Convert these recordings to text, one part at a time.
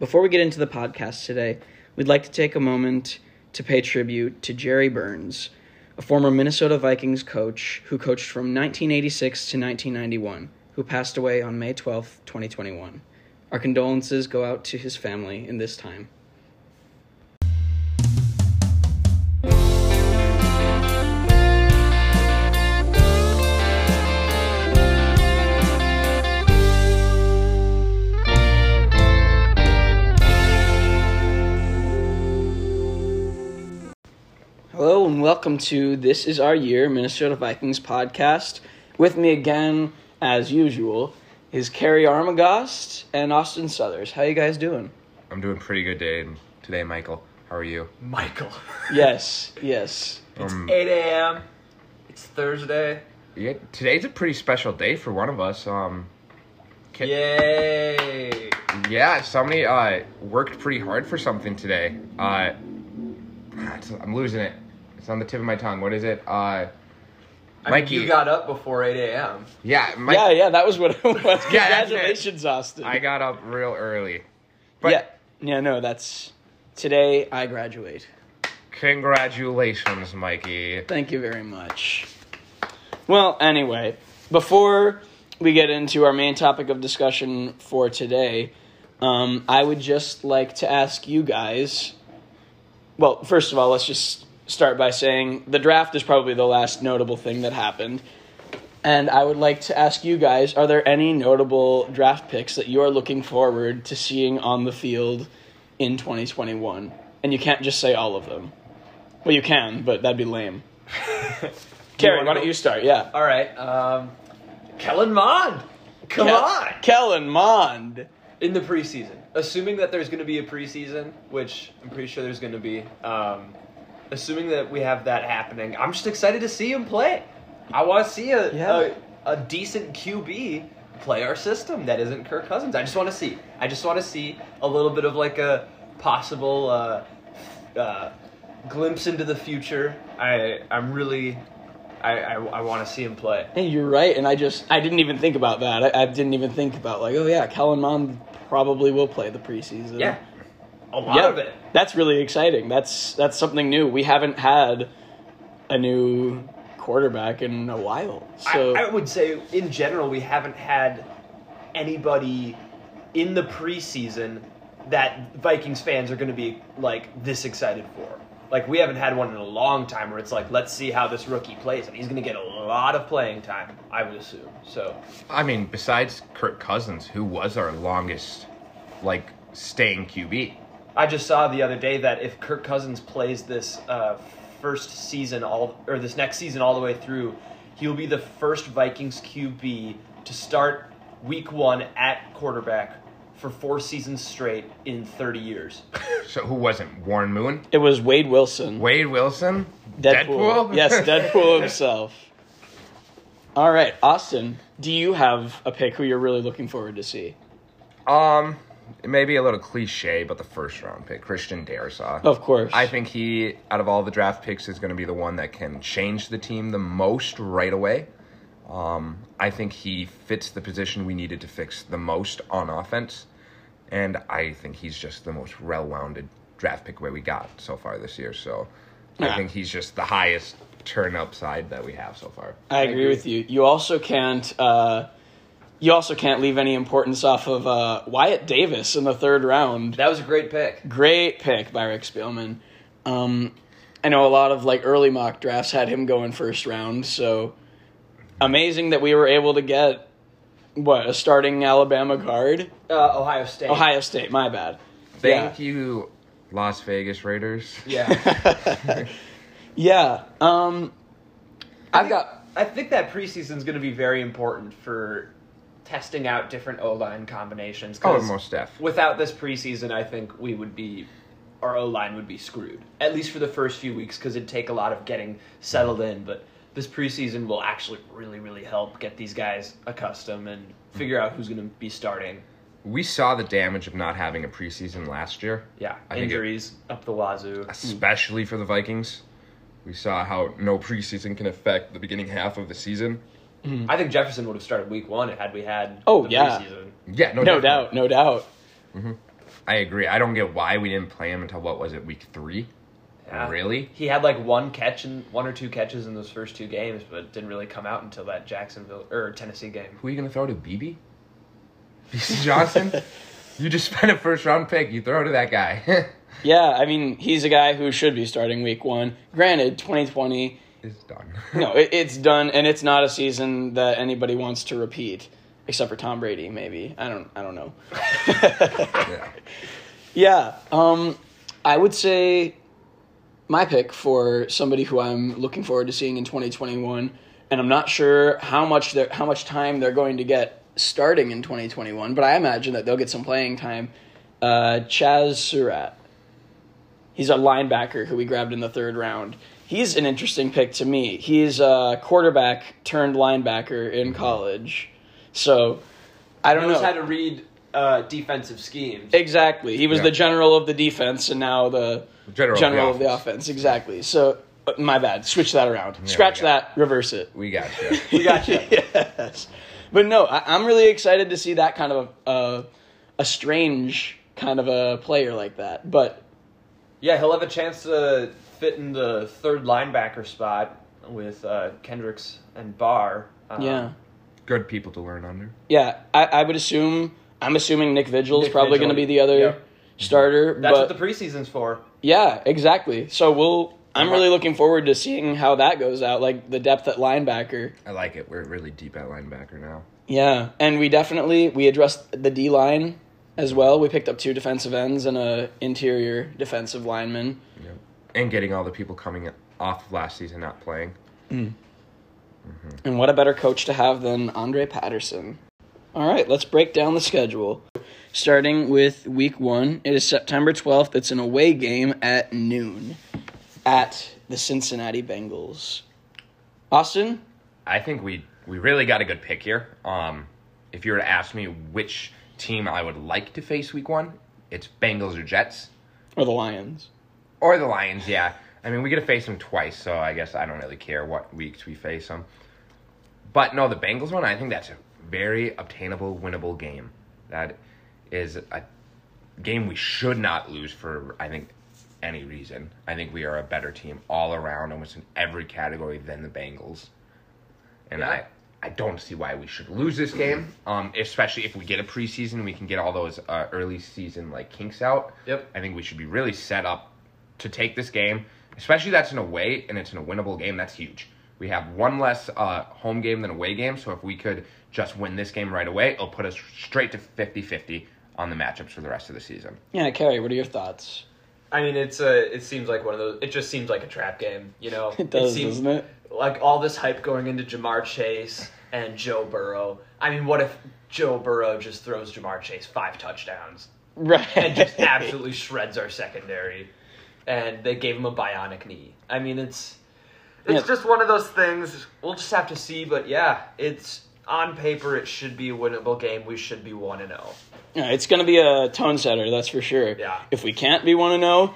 Before we get into the podcast today, we'd like to take a moment to pay tribute to Jerry Burns, a former Minnesota Vikings coach who coached from 1986 to 1991, who passed away on May 12, 2021. Our condolences go out to his family in this time. Hello and welcome to This Is Our Year Minnesota Vikings podcast. With me again, as usual, is Cary Armagost and Austin Southers. How you guys doing? I'm doing pretty good day today, Michael. How are you? Michael. Yes, yes. It's Um, 8 a.m. It's Thursday. Yeah, today's a pretty special day for one of us. Um, Ca- Yay! yeah, somebody uh worked pretty hard for something today. Uh, I'm losing it. It's on the tip of my tongue. What is it? Uh, I mean, Mikey. you got up before 8 a.m. yeah, Mike, yeah, yeah, that was what it was. Yeah, that's it. Congratulations, Austin. I got up real early. But yeah, yeah, no, that's today I graduate. congratulations, Mikey. Thank you very much. Well, anyway, before we get into our main topic of discussion for today, um, I would just like to ask you guys. Well, first of all, let's just start by saying the draft is probably the last notable thing that happened. And I would like to ask you guys are there any notable draft picks that you are looking forward to seeing on the field in 2021? And you can't just say all of them. Well, you can, but that'd be lame. Cary, why don't you start? Yeah. All right. Um, Kellen Mond. Come Kel- on. Kellen Mond. In the preseason, assuming that there's going to be a preseason, which I'm pretty sure there's going to be. Um, assuming that we have that happening, I'm just excited to see him play. I want to see a, Yeah. a a decent QB play our system that isn't Kirk Cousins. I just want to see. I just want to see a little bit of like a possible uh, uh, glimpse into the future. I I'm really I I, I want to see him play. Hey, you're right, and I just I didn't even think about that. I, I didn't even think about like, oh yeah, Kellen Mond probably will play the preseason. Yeah, a lot Yeah, of it. That's really exciting. That's that's something new. We haven't had a new quarterback in a while. So I, I would say, in general, we haven't had anybody in the preseason that Vikings fans are going to be like this excited for. Like we haven't had one in a long time where it's like, let's see how this rookie plays, and he's going to get a lot of playing time, I would assume. So I mean, besides Kirk Cousins, who was our longest, like, staying QB. I just saw the other day that if Kirk Cousins plays this uh, first season all or this next season all the way through, he'll be the first Vikings QB to start Week One at quarterback for four seasons straight in 30 years. So who wasn't? Warren Moon? it was Wade Wilson. Wade Wilson? Deadpool. yes, Deadpool himself. All right, Austin. Do you have a pick who you're really looking forward to see? Um, it may be a little cliche, but the first round pick, Christian Darrisaw. Of course. I think he, out of all the draft picks, is going to be the one that can change the team the most right away. Um, I think he fits the position we needed to fix the most on offense, and I think he's just the most well-rounded draft pick where we got so far this year. So Yeah. I think he's just the highest turn upside that we have so far. I agree, agree. with you. You also can't. Uh, you also can't leave any importance off of uh, Wyatt Davis in the third round. That was a great pick. Great pick by Rick Spielman. Um, I know a lot of like early mock drafts had him going first round, so amazing that we were able to get what a starting Alabama guard. Uh, Ohio State. Ohio State, my bad. Thank you, Las Vegas Raiders. Yeah. Yeah. Um, I've got. I think that preseason is going to be very important for testing out different O line combinations. Oh, most def. Without this preseason, I think we would be, our O line would be screwed. At least for the first few weeks, because it'd take a lot of getting settled in. But this preseason will actually really, really help get these guys accustomed and figure out who's going to be starting. We saw the damage of not having a preseason last year. Yeah, I think it- injuries up the wazoo. especially for the Vikings. We saw how no preseason can affect the beginning half of the season. Mm-hmm. I think Jefferson would have started week one had we had Oh, the yeah. preseason. Yeah, no, No doubt, no doubt. Mm-hmm. I agree. I don't get why we didn't play him until what was it, week three? Yeah. Really? He had like one catch and one or two catches in those first two games, but didn't really come out until that Jacksonville or Tennessee game. Who are you gonna throw to BB? Bisi Johnson? you just spent a first round pick. You throw to that guy. Yeah, I mean, he's a guy who should be starting week one. Granted, 2020, it's done. no, it, it's done, and it's not a season that anybody wants to repeat, except for Tom Brady, maybe. I don't, I don't know. yeah. Yeah, um, I would say my pick for somebody who I'm looking forward to seeing in 2021, and I'm not sure how much they're, how much time they're going to get starting in 2021, but I imagine that they'll get some playing time. Uh, Chaz Surratt. He's a linebacker who we grabbed in the third round. He's an interesting pick to me. He's a quarterback turned linebacker in college. So I don't knows know. how to read uh, defensive schemes. Exactly. He was Yeah. the general of the defense and now the General, general of of the offense. Exactly. So, uh, my bad. Switch that around. we Scratch got that. Reverse it. We got you. We got you. yes. But no, I, I'm really excited to see that kind of a, a, a strange kind of a player like that. But Yeah, he'll have a chance to fit in the third linebacker spot with uh, Kendricks and Barr. Um, yeah, Good people to learn under. yeah, I, I would assume. I'm assuming Nick Vigil is probably going to be the other Yep. starter. That's but what the preseason's for. yeah, exactly. So we'll. I'm Uh-huh. really looking forward to seeing how that goes out. Like the depth at linebacker. I like it. We're really deep at linebacker now. Yeah, and we definitely we addressed the D line as well. We picked up two defensive ends and a interior defensive lineman. Yep. And getting all the people coming off of last season not playing. And what a better coach to have than Andre Patterson. All right, let's break down the schedule. Starting with week one, it is September 12th. It's an away game at noon at the Cincinnati Bengals. Austin, I think we we really got a good pick here. Um, if you were to ask me which team I would like to face week one, it's Bengals or Jets or the Lions? Or the Lions. Yeah, I mean we get to face them twice, so I guess I don't really care what weeks we face them. But no, the Bengals one, I think that's a very obtainable, winnable game. That is a game we should not lose for. I think any reason. I think we are a better team all around, almost in every category than the Bengals. And Yeah. I, I don't see why we should lose this game. Um, especially if we get a preseason, we can get all those uh, early season like kinks out. Yep. I think we should be really set up to take this game, especially that's in a way and it's in a winnable game. That's huge. We have one less uh, home game than away game, so if we could just win this game right away, it'll put us straight to 50-50 on the matchups for the rest of the season. Yeah, Cary, what are your thoughts? I mean, it's a. It seems like one of those. It just seems like a trap game. You know, It does, seems doesn't it? like all this hype going into Ja'Marr Chase and Joe Burrow. I mean, what if Joe Burrow just throws Ja'Marr Chase five touchdowns Right. and just absolutely shreds our secondary? And they gave him a bionic knee. I mean, it's it's Yeah. just one of those things. We'll just have to see. But yeah, it's on paper. It should be a winnable game. We should be one and oh. zero. Yeah, it's going to be a tone setter, that's for sure. Yeah. If we can't be 1 0,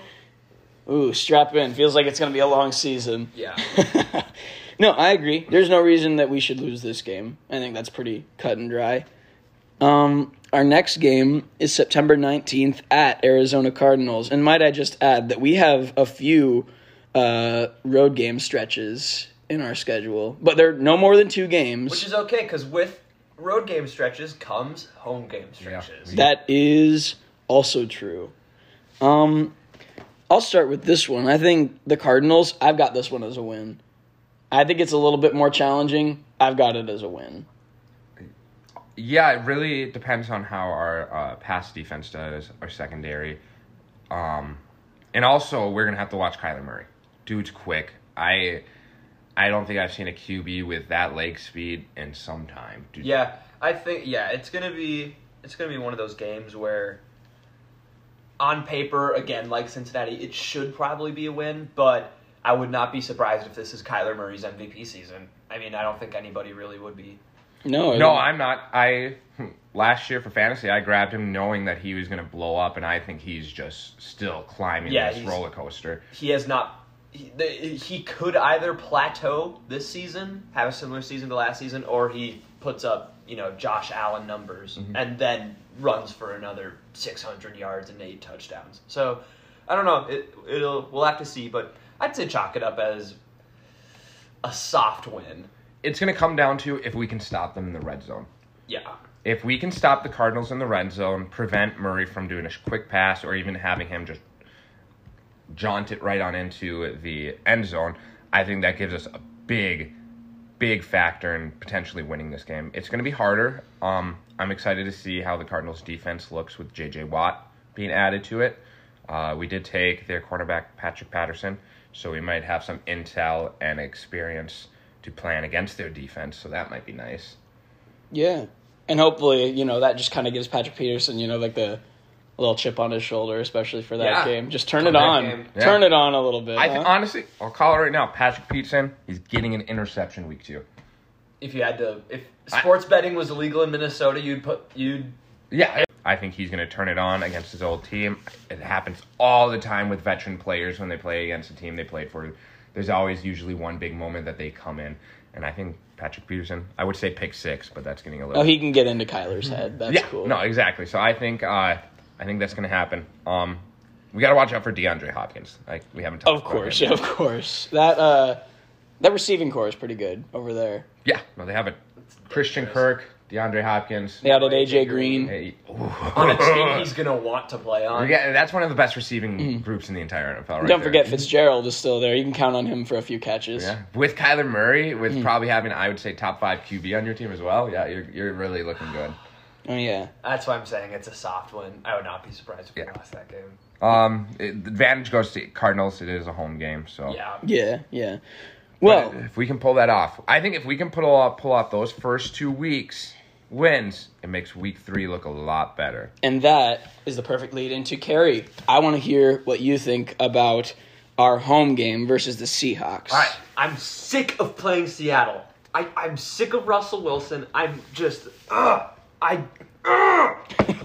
ooh, strap in. Feels like it's going to be a long season. Yeah. no, I agree. There's no reason that we should lose this game. I think that's pretty cut and dry. Um, our next game is September 19th at Arizona Cardinals. And might I just add that we have a few uh, road game stretches in our schedule, but they're no more than two games. Which is okay because with road game stretches comes home game stretches. That is also true. Um, I'll start with this one. I think the Cardinals. I've got this one as a win. I think it's a little bit more challenging. I've got it as a win. Yeah, it really depends on how our uh, pass defense does, our secondary, um, and also we're gonna have to watch Kyler Murray. Dude's quick. I, I don't think I've seen a QB with that leg speed in some time. Dude, Yeah, I think yeah, it's gonna be it's gonna be one of those games where, on paper, again like Cincinnati, it should probably be a win, but I would not be surprised if this is Kyler Murray's MVP season. I mean, I don't think anybody really would be. No, I No, I'm not. I last year for fantasy, I grabbed him knowing that he was gonna blow up, and I think he's just still climbing Yeah, this roller coaster. He has not. He, the, he could either plateau this season, have a similar season to last season, or he puts up you know Josh Allen numbers, Mm-hmm. and then runs for another 600 yards and eight touchdowns. So I don't know. It, it'll we'll have to see, but I'd say chalk it up as a soft win. It's going to come down to if we can stop them in the red zone. Yeah. If we can stop the Cardinals in the red zone, prevent Murray from doing a quick pass or even having him just jaunt it right on into the end zone, I think that gives us a big, big factor in potentially winning this game. It's going to be harder. Um, I'm excited to see how the Cardinals defense looks with J.J. Watt being added to it. Uh, we did take their cornerback Patrick Peterson, so we might have some intel and experience to plan against their defense. So that might be nice. Yeah. And hopefully, you know, that just kind of gives Patrick Peterson, you know, like the little chip on his shoulder, especially for that Yeah. game. Just turn it on. Yeah. Turn it on a little bit. I huh? honestly, I'll call it right now. Patrick Peterson, is getting an interception week two. If you had to, if sports betting was illegal in Minnesota, you'd put you'd Yeah, I think he's going to turn it on against his old team. It happens all the time with veteran players when they play against a team they played for. There's always usually one big moment that they come in, and I think Patrick Peterson. I would say pick six, but that's getting a little. oh, he can get into Kyler's head. That's yeah, cool. no, exactly. So I think uh, I think that's going to happen. Um, we got to watch out for DeAndre Hopkins. Like we haven't talked Of course, yeah, of course. That uh that receiving corps is pretty good over there. Yeah, no, they have a Christian Kirk, DeAndre Hopkins. They added AJ AJ Green. Hey, on a team he's gonna want to play on. Yeah, that's one of the best receiving groups in the entire NFL. Right Mm-hmm. Don't there. forget Fitzgerald is still there. You can count on him for a few catches. Yeah, with Kyler Murray, with Mm-hmm. probably probably having I would say top five QB on your team as well. Yeah, you're you're really looking good. Oh yeah. That's why I'm saying it's a soft win. I would not be surprised if we Yeah. lost that game. Um, it, the advantage goes to Cardinals. It is a home game, so Yeah. Yeah, yeah. But Well, if we can pull that off, I think if we can pull off pull off those first two weeks wins, it makes week three look a lot better. and that is the perfect lead into Cary. I want to hear what you think about our home game versus the Seahawks. All right. I'm sick of playing Seattle. I, I'm sick of Russell Wilson. I'm just, ugh. I, ugh,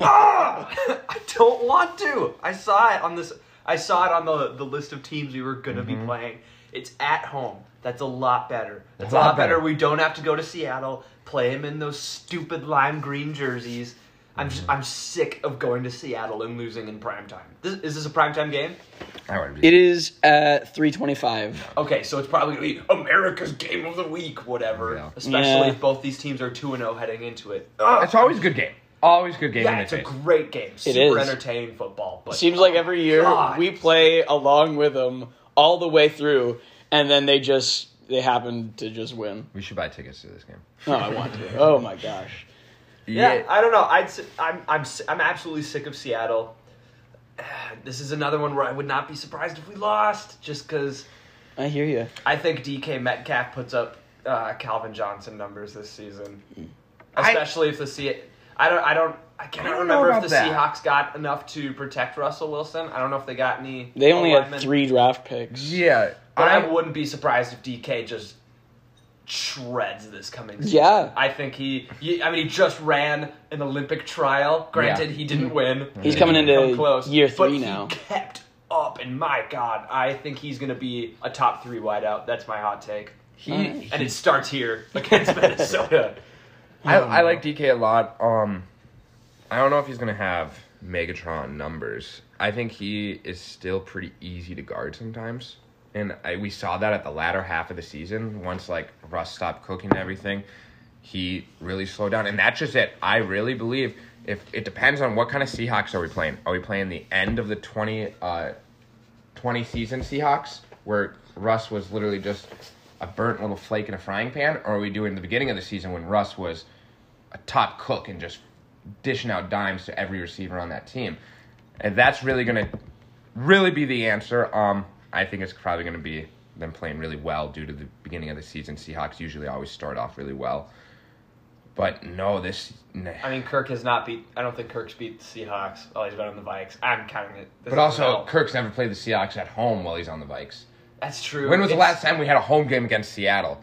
ugh. I don't want to. I saw it on this. I saw it on the the list of teams we were gonna be mm-hmm. playing. It's at home. That's a lot better. That's a lot better. We don't have to go to Seattle. Play him in those stupid lime green jerseys. I'm just, I'm sick of going to Seattle and losing in prime time. This, is this a prime time game? I would be. It is at 325. Okay, so it's probably gonna be America's game of the week, whatever. Yeah. Especially Yeah. if both these teams are two and zero heading into it. Ugh. It's always a good game. Always good game. yeah, it's a face. great game. Super is. entertaining football. But Seems like every year God. we play along with them all the way through, and then they just they happen to just win. we should buy tickets to this game. Oh, I want to. Oh my gosh. yeah, I don't know. I'd s- I'm I'm s- I'm absolutely sick of Seattle. This is another one where I would not be surprised if we lost, just because I hear you. I think DK Metcalf puts up uh, Calvin Johnson numbers this season, I- especially if the Se- I don't I don't I cannot don't remember if the that. Seahawks got enough to protect Russell Wilson. I don't know if they got any. They only had three draft picks. Yeah, but I I wouldn't be surprised if DK just shreds this coming season. Yeah. I think he, he I mean he just ran an Olympic trial. Granted, Yeah. he didn't win. He's coming didn't into come close, year but three he now. kept up and my god, I think he's going to be a top 3 wideout. That's my hot take. he, Alright. And it starts here against Minnesota. I, I like DK a lot. Um, I don't know if he's gonna have Megatron numbers. I think he is still pretty easy to guard sometimes, and I, we saw that at the latter half of the season. Once like Russ stopped cooking and everything, he really slowed down, and that's just it. I really believe if it depends on what kind of Seahawks are we playing. Are we playing the end of the twenty uh, 20 season Seahawks, where Russ was literally just a burnt little flake in a frying pan, or are we doing the beginning of the season when Russ was a top cook and just dishing out dimes to every receiver on that team? And that's really going to really be the answer. Um, I think it's probably going to be them playing really well due to the beginning of the season. Seahawks usually always start off really well. But no, this. I mean, Kirk has not beat. I don't think Kirk's beat the Seahawks. Oh, he's been on the Vikes. I'm counting it. This But also, an L. Kirk's never played the Seahawks at home while he's on the Vikes. That's true. When was the last time we had a home game against Seattle?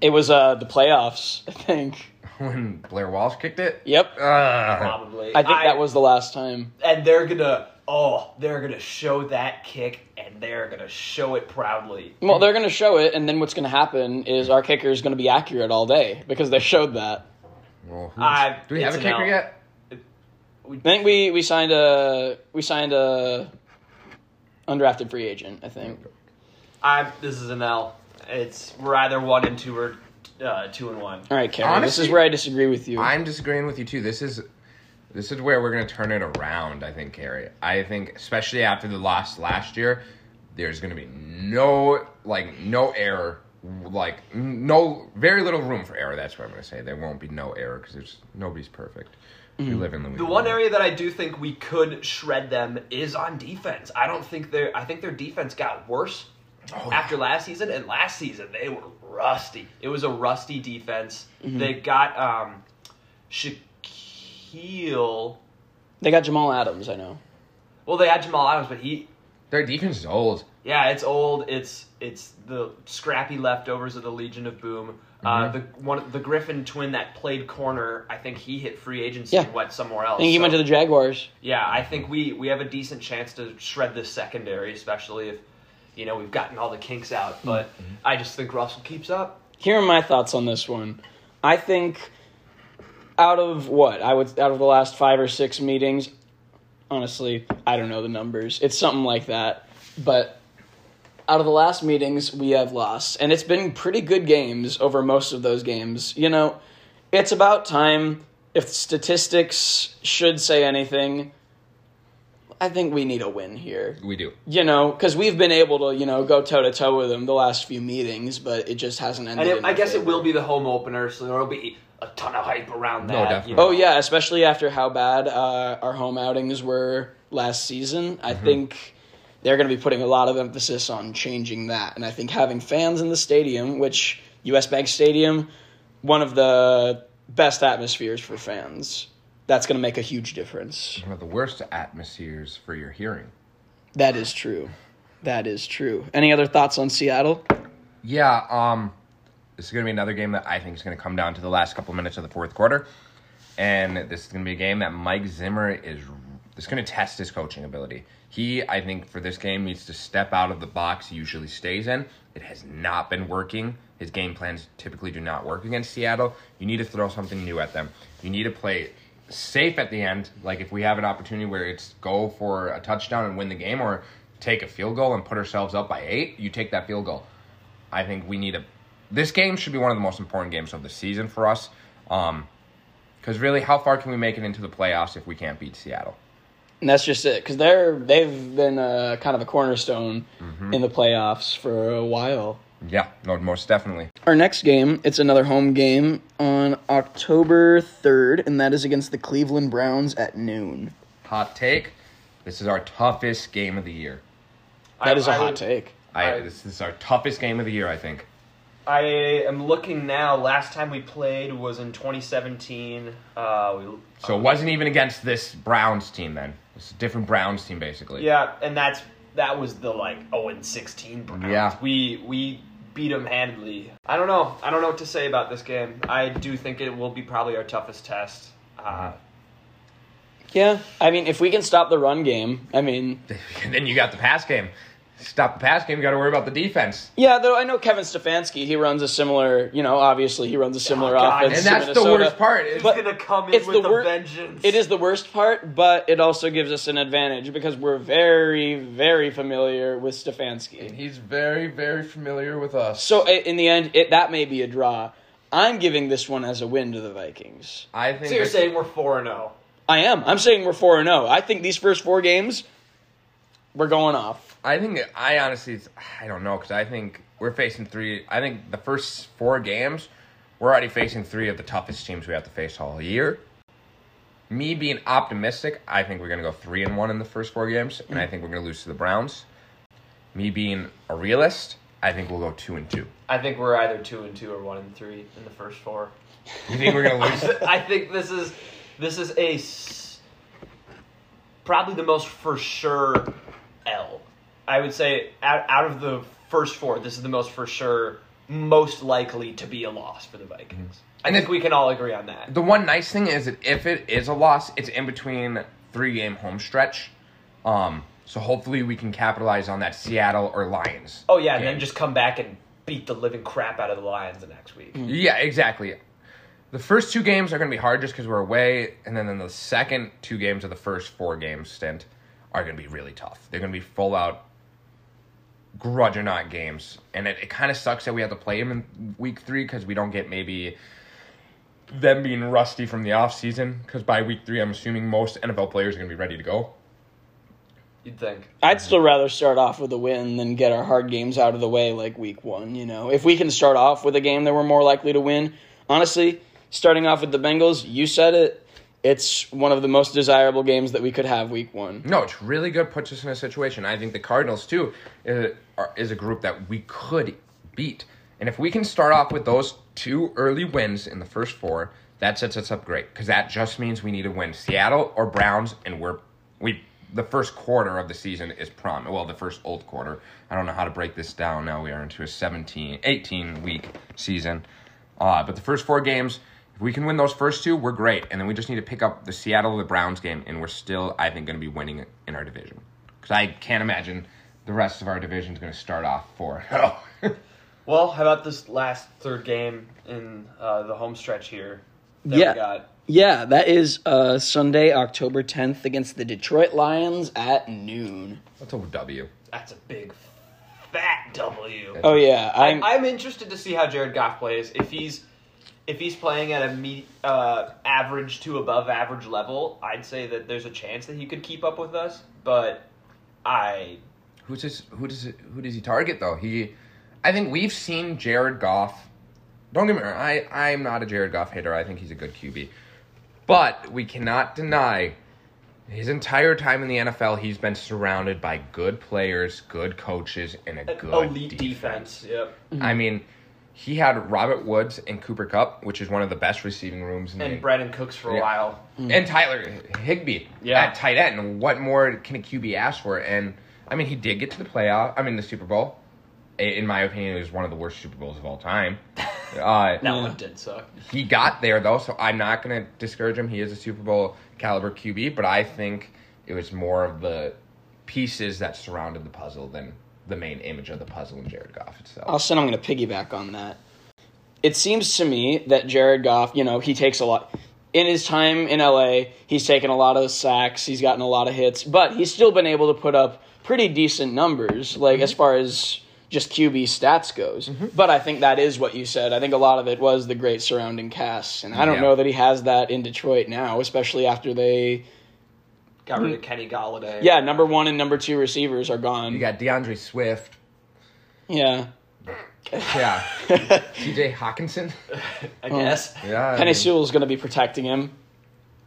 It was uh the playoffs, I think. When Blair Walsh kicked it? Yep. Ugh. Probably. I think that was the last time. and they're gonna oh they're gonna show that kick and they're gonna show it proudly Well, they're going to show it, and then what's going to happen is our kicker is going to be accurate all day because they showed that. Well, who- I- do we have a kicker L. yet? I think we we signed a we signed a undrafted free agent. I think. I this is an L. It's we're either one and two or uh, two and one. All right, Cary. this is where I disagree with you. I'm disagreeing with you too. This is this is where we're gonna turn it around. I think, Cary. I think, especially after the loss last year, there's gonna be no like no error, like no very little room for error. That's what I'm gonna say. There won't be no error because there's nobody's perfect. We live in Louisiana. The one area that I do think we could shred them is on defense. I don't think their I think their defense got worse Oh, yeah. after last season, and last season they were rusty. It was a rusty defense. Mm-hmm. They got um, Shaquille. they got Jamal Adams. I know. Well, they had Jamal Adams, but he their defense is old. Yeah, it's old. It's it's the scrappy leftovers of the Legion of Boom. Uh, Mm-hmm. the one the Griffin twin that played corner. I think he hit free agency Yeah. and went somewhere else. I think he So, went to the Jaguars. yeah, I think we we have a decent chance to shred this secondary, especially if you know we've gotten all the kinks out. But Mm-hmm. I just think Russell keeps up. Here are my thoughts on this one. I think out of what I would out of the last five or six meetings, honestly, I don't know the numbers. It's something like that. But out of the last meetings, we have lost, and it's been pretty good games over most of those games. You know, it's about time. If statistics should say anything, I think we need a win here We do. you know, because we've been able to, you know, go toe to toe with them the last few meetings, but it just hasn't ended. And it, in I our guess it will be the home opener, so there'll be a ton of hype around No, that. definitely. you know. Oh yeah, especially after how bad uh, our home outings were last season. I Mm-hmm. think they're going to be putting a lot of emphasis on changing that, and I think having fans in the stadium, which U.S. Bank Stadium, one of the best atmospheres for fans, that's going to make a huge difference. One of the worst atmospheres for your hearing. That is true. That is true. Any other thoughts on Seattle? Yeah, um, this is going to be another game that I think is going to come down to the last couple minutes of the fourth quarter. And this is going to be a game that Mike Zimmer is is going to test his coaching ability. He, I think, for this game needs to step out of the box he usually stays in. It has not been working. His game plans typically do not work against Seattle. You need to throw something new at them. You need to play safe at the end. Like if we have an opportunity where it's go for a touchdown and win the game, or take a field goal and put ourselves up by eight, you take that field goal. I think we need a. This game should be one of the most important games of the season for us. Um, because really, how far can we make it into the playoffs if we can't beat Seattle? And that's just it, because they're they've been uh, kind of a cornerstone Mm-hmm. in the playoffs for a while. Yeah, no, most definitely. Our next game, it's another home game on October third, and that is against the Cleveland Browns at noon. Hot take: This is our toughest game of the year. That is a I hot take. I, I- this is our toughest game of the year. I think. I am looking now. Last time we played was in 2017. Uh, we, So it wasn't even against this Browns team then. It's a different Browns team basically. yeah, and that's that was the like 0 and 16 Browns. Yeah. we we beat them handily. I don't know. I don't know what to say about this game. I do think it will be probably our toughest test. Uh, Yeah, I mean, if we can stop the run game, I mean, then you got the pass game. Stop the pass game. You got to worry about the defense. yeah. Though I know Kevin Stefanski, he runs a similar, you know, obviously he runs a similar Oh, offense. And to that's the worst part. he's But gonna come in it's with the a wor- vengeance. It is the worst part, but it also gives us an advantage because we're very, very familiar with Stefanski. And he's very, very familiar with us. So in the end, it, that may be a draw. I'm giving this one as a win to the Vikings. I think. So you're saying we're four and oh. zero? I am. I'm saying we're four and zero. I think these first four games, we're going off. I think I honestly, I don't know because I think we're facing three. I think the first four games, we're already facing three of the toughest teams we have to face all year. Me being optimistic, I think we're gonna go three and one in the first four games, and I think we're gonna lose to the Browns. Me being a realist, I think we'll go two and two. I think we're either two and two or one and three in the first four. You think we're gonna lose? I think this is this is a s- probably the most for sure L. I would say out, out of the first four, this is the most for sure, most likely to be a loss for the Vikings. I And think it- we can all agree on that. The one nice thing is that if it is a loss, it's in between three game home stretch. Um, so hopefully we can capitalize on that Seattle or Lions. Oh yeah, and game. then just come back and beat the living crap out of the Lions the next week. Yeah, exactly. the first two games are going to be hard just because we're away, and then, then the second two games of the first four games stint are going to be really tough. They're going to be full out grudge or not games, and it, it kind of sucks that we have to play them in week three because we don't get maybe them being rusty from the off season. Because by week three, I'm assuming most NFL players are going to be ready to go. You'd think. I'd still rather start off with a win than get our hard games out of the way like week one. You know, if we can start off with a game that we're more likely to win, honestly, starting off with the Bengals, you said it. It's one of the most desirable games that we could have week one. No, it's really good. Puts us in a situation. I think the Cardinals too is, are, is a group that we could beat, and if we can start off with those two early wins in the first four, that sets us up great because that just means we need to win Seattle or Browns, and we're we the first quarter of the season is prom. Well, the first old quarter. I don't know how to break this down. Now we are into a 17, 18 week season, uh, but the first four games. If we can win those first two, we're great. And then we just need to pick up the Seattle the Browns game, and we're still, I think, going to be winning in our division. Because I can't imagine the rest of our division is going to start off 4 Well, how about this last third game in uh, the home stretch here? That Yeah. We got Yeah, that is uh, Sunday, October 10th against the Detroit Lions at noon. That's a W. that's a big fat W. Oh yeah, I'm. I'm interested to see how Jared Goff plays. If he's if he's playing at a me, uh, average to above average level, I'd say that there's a chance that he could keep up with us. But I Who's his, who does it, who does he target though? He, I think we've seen Jared Goff. Don't get me wrong. I I'm not a Jared Goff hater. I think he's a good QB, but we cannot deny his entire time in the NFL. He's been surrounded by good players, good coaches, and a good elite defense. defense. Yep. I mean, he had Robert Woods and Cooper Kupp, which is one of the best receiving rooms in And the Brandin Cooks for a Yeah. while. and Tyler Higbee Yeah. at tight end. What more can a QB ask for? And I mean, he did get to the playoff. I mean, the Super Bowl. In my opinion, it was one of the worst Super Bowls of all time. Uh, That one did suck. he got there though, so I'm not going to discourage him. He is a Super Bowl caliber QB, but I think it was more of the pieces that surrounded the puzzle than the main image of the puzzle in Jared Goff itself. Also, I'm going to piggyback on that. It seems to me that Jared Goff, you know, he takes a lot. In his time in LA, he's taken a lot of sacks, he's gotten a lot of hits, but he's still been able to put up pretty decent numbers, like mm-hmm. as far as just QB stats goes. Mm-hmm. But I think that is what you said. I think a lot of it was the great surrounding cast, and I don't Yeah. know that he has that in Detroit now, especially after they, Got rid of hmm. Kenny Golladay. yeah, number one and number two receivers are gone. You got D'Andre Swift. yeah. Yeah. TJ Hockenson. I guess. Oh. Yeah. I Penei mean- Sewell's going to be protecting him.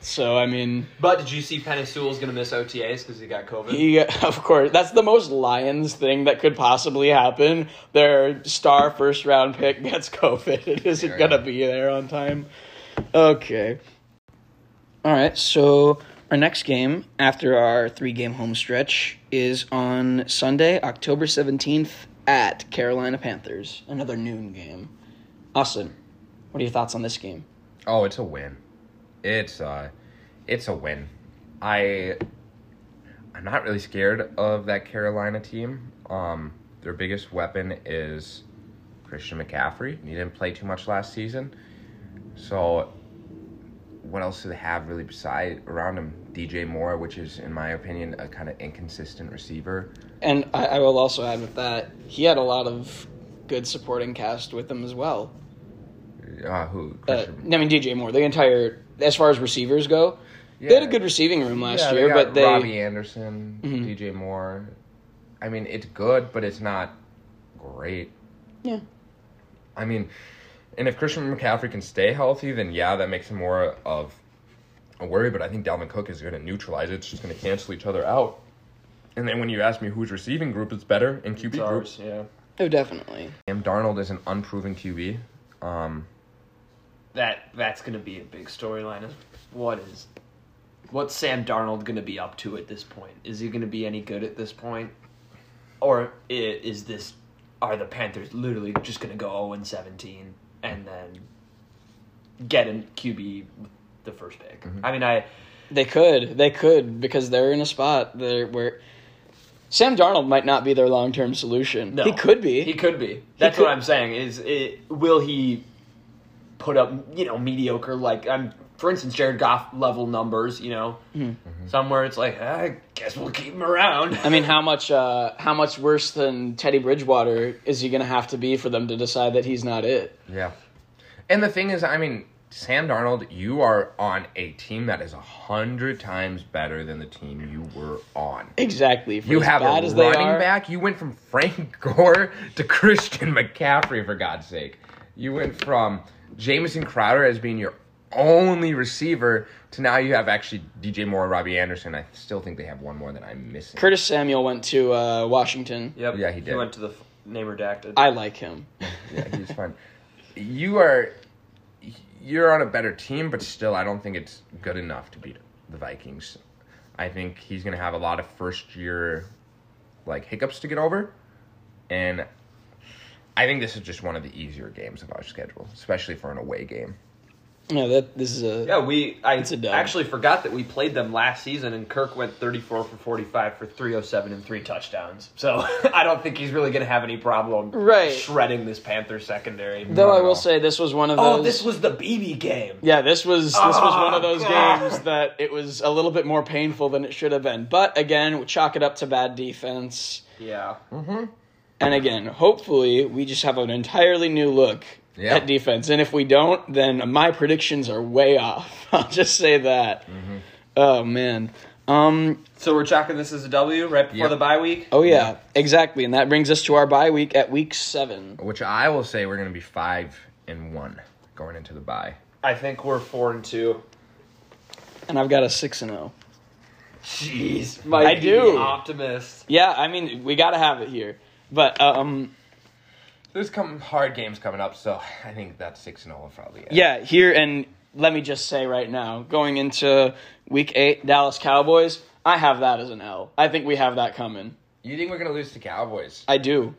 So, I mean, But did you see Penei Sewell's going to miss OTAs because he got COVID? he, of course, that's the most Lions thing that could possibly happen. Their star first round pick gets COVID and isn't There going to you be there on time. Okay. All right, so our next game after our three game home stretch is on Sunday, October 17th at Carolina Panthers. Another noon game. Austin, what are your thoughts on this game? Oh, it's a win. It's uh it's a win. I I'm not really scared of that Carolina team. Um their biggest weapon is Christian McCaffrey. He didn't play too much last season. So what else do they have really beside around him? DJ Moore, which is in my opinion a kind of inconsistent receiver. And I, I will also add with that, he had a lot of good supporting cast with him as well. Uh, who? Uh, I mean, DJ Moore, the entire, as far as receivers go, they had a good receiving room last Yeah, year, but they. Robbie Anderson, Mhm. DJ Moore. I mean, it's good, but it's not great. Yeah. I mean, and if Christian McCaffrey can stay healthy, then yeah, that makes him more of a worry. But I think Dalvin Cook is going to neutralize it. It's just going to cancel each other out. And then when you ask me whose receiving group is better in QB It's group, ours, yeah. Oh, definitely. Sam Darnold is an unproven QB. Um, That that's going to be a big storyline. Is what is what's Sam Darnold going to be up to at this point? Is he going to be any good at this point, or is this are the Panthers literally just going to go zero and seventeen and then get a QB with the first pick? Mm-hmm. I mean, I They could. They could, because they're in a spot there where. Sam Darnold might not be their long term solution. no, He could be. He could be. That's could- what I'm saying. Is it, will he put up you know mediocre like I'm for instance Jared Goff level numbers. You know, hmm. mm-hmm. somewhere it's like ah, I guess we'll keep him around. I mean, how much uh, how much worse than Teddy Bridgewater is he going to have to be for them to decide that he's not it? Yeah. And the thing is, I mean, Sam Darnold, you are on a team that is a hundred times better than the team you were on. Exactly. For You as have bad a as they running are, back. You went from Frank Gore to Christian McCaffrey, for God's sake. You went from Jamison Crowder as being your only receiver to now you have actually DJ Moore, and Robbie Anderson. I still think they have one more that I'm missing. Curtis Samuel went to uh, Washington. Yep. Yeah, he did. He went to the f- name redacted. I like him. yeah, he's fine. You are you're on a better team, but still, I don't think it's good enough to beat the Vikings. I think he's going to have a lot of first year like hiccups to get over, and I think this is just one of the easier games of our schedule, especially for an away game. Yeah, that this is a Yeah, we. I It's a dub. actually forgot that we played them last season, and Kirk went 34 for 45 for 307 and three touchdowns. So I don't think he's really going to have any problem Right. shredding this Panther secondary. Though I will all. say this was one of those. Oh, this was the BB game. Yeah, this was this was one of those God. games that it was a little bit more painful than it should have been. But again, we chalk it up to bad defense. Yeah. Mhm. And again, hopefully we just have an entirely new look Yeah. at defense. And if we don't, then my predictions are way off. I'll just say that. Oh man. Um So we're chalking this as a W right before Yep. the bye week. oh yeah, exactly. And that brings us to our bye week at week 7. Which I will say we're going to be five and one going into the bye. I think we're four and two. And I've got a 6 and oh. 0. Jeez, Mike, I do. Optimist. Yeah, I mean, we got to have it here. But um There's come hard games coming up, so I think that six and zero will probably. End. Yeah, here and let me just say right now, going into week eight, Dallas Cowboys, I have that as an L. I think we have that coming. You think we're going to lose to Cowboys? I do.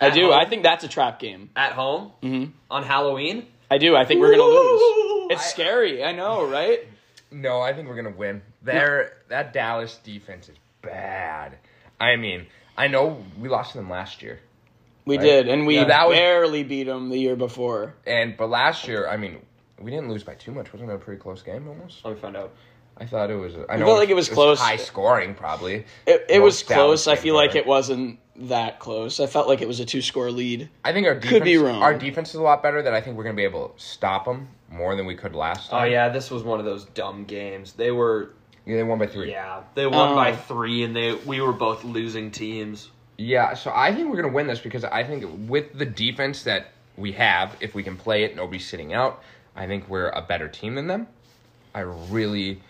I do. home? I think that's a trap game. At home Mhm. on Halloween. I do. I think we're gonna lose. It's I- scary. I know, right? No, I think we're gonna win. There, that Dallas defense is bad. I mean, I know we lost to them last year, We Right. did, and we Yeah, that was- barely beat them the year before. and but last year, I mean, we didn't lose by too much. Wasn't it a pretty close game almost? Let me find out. I thought it was. I know felt like it was close. high scoring, probably. It, it was close. I feel like it wasn't that close. I felt like it was a two-score lead. I think our defense, Could be wrong. Our defense is a lot better. That I think we're gonna be able to stop them more than we could last time. Oh time. yeah, this was one of those dumb games. They were yeah, they won by three. yeah, they won Oh. by three, and they we were both losing teams. Yeah, so I think we're gonna win this because I think with the defense that we have, if we can play it, nobody's sitting out. I think we're a better team than them. I really,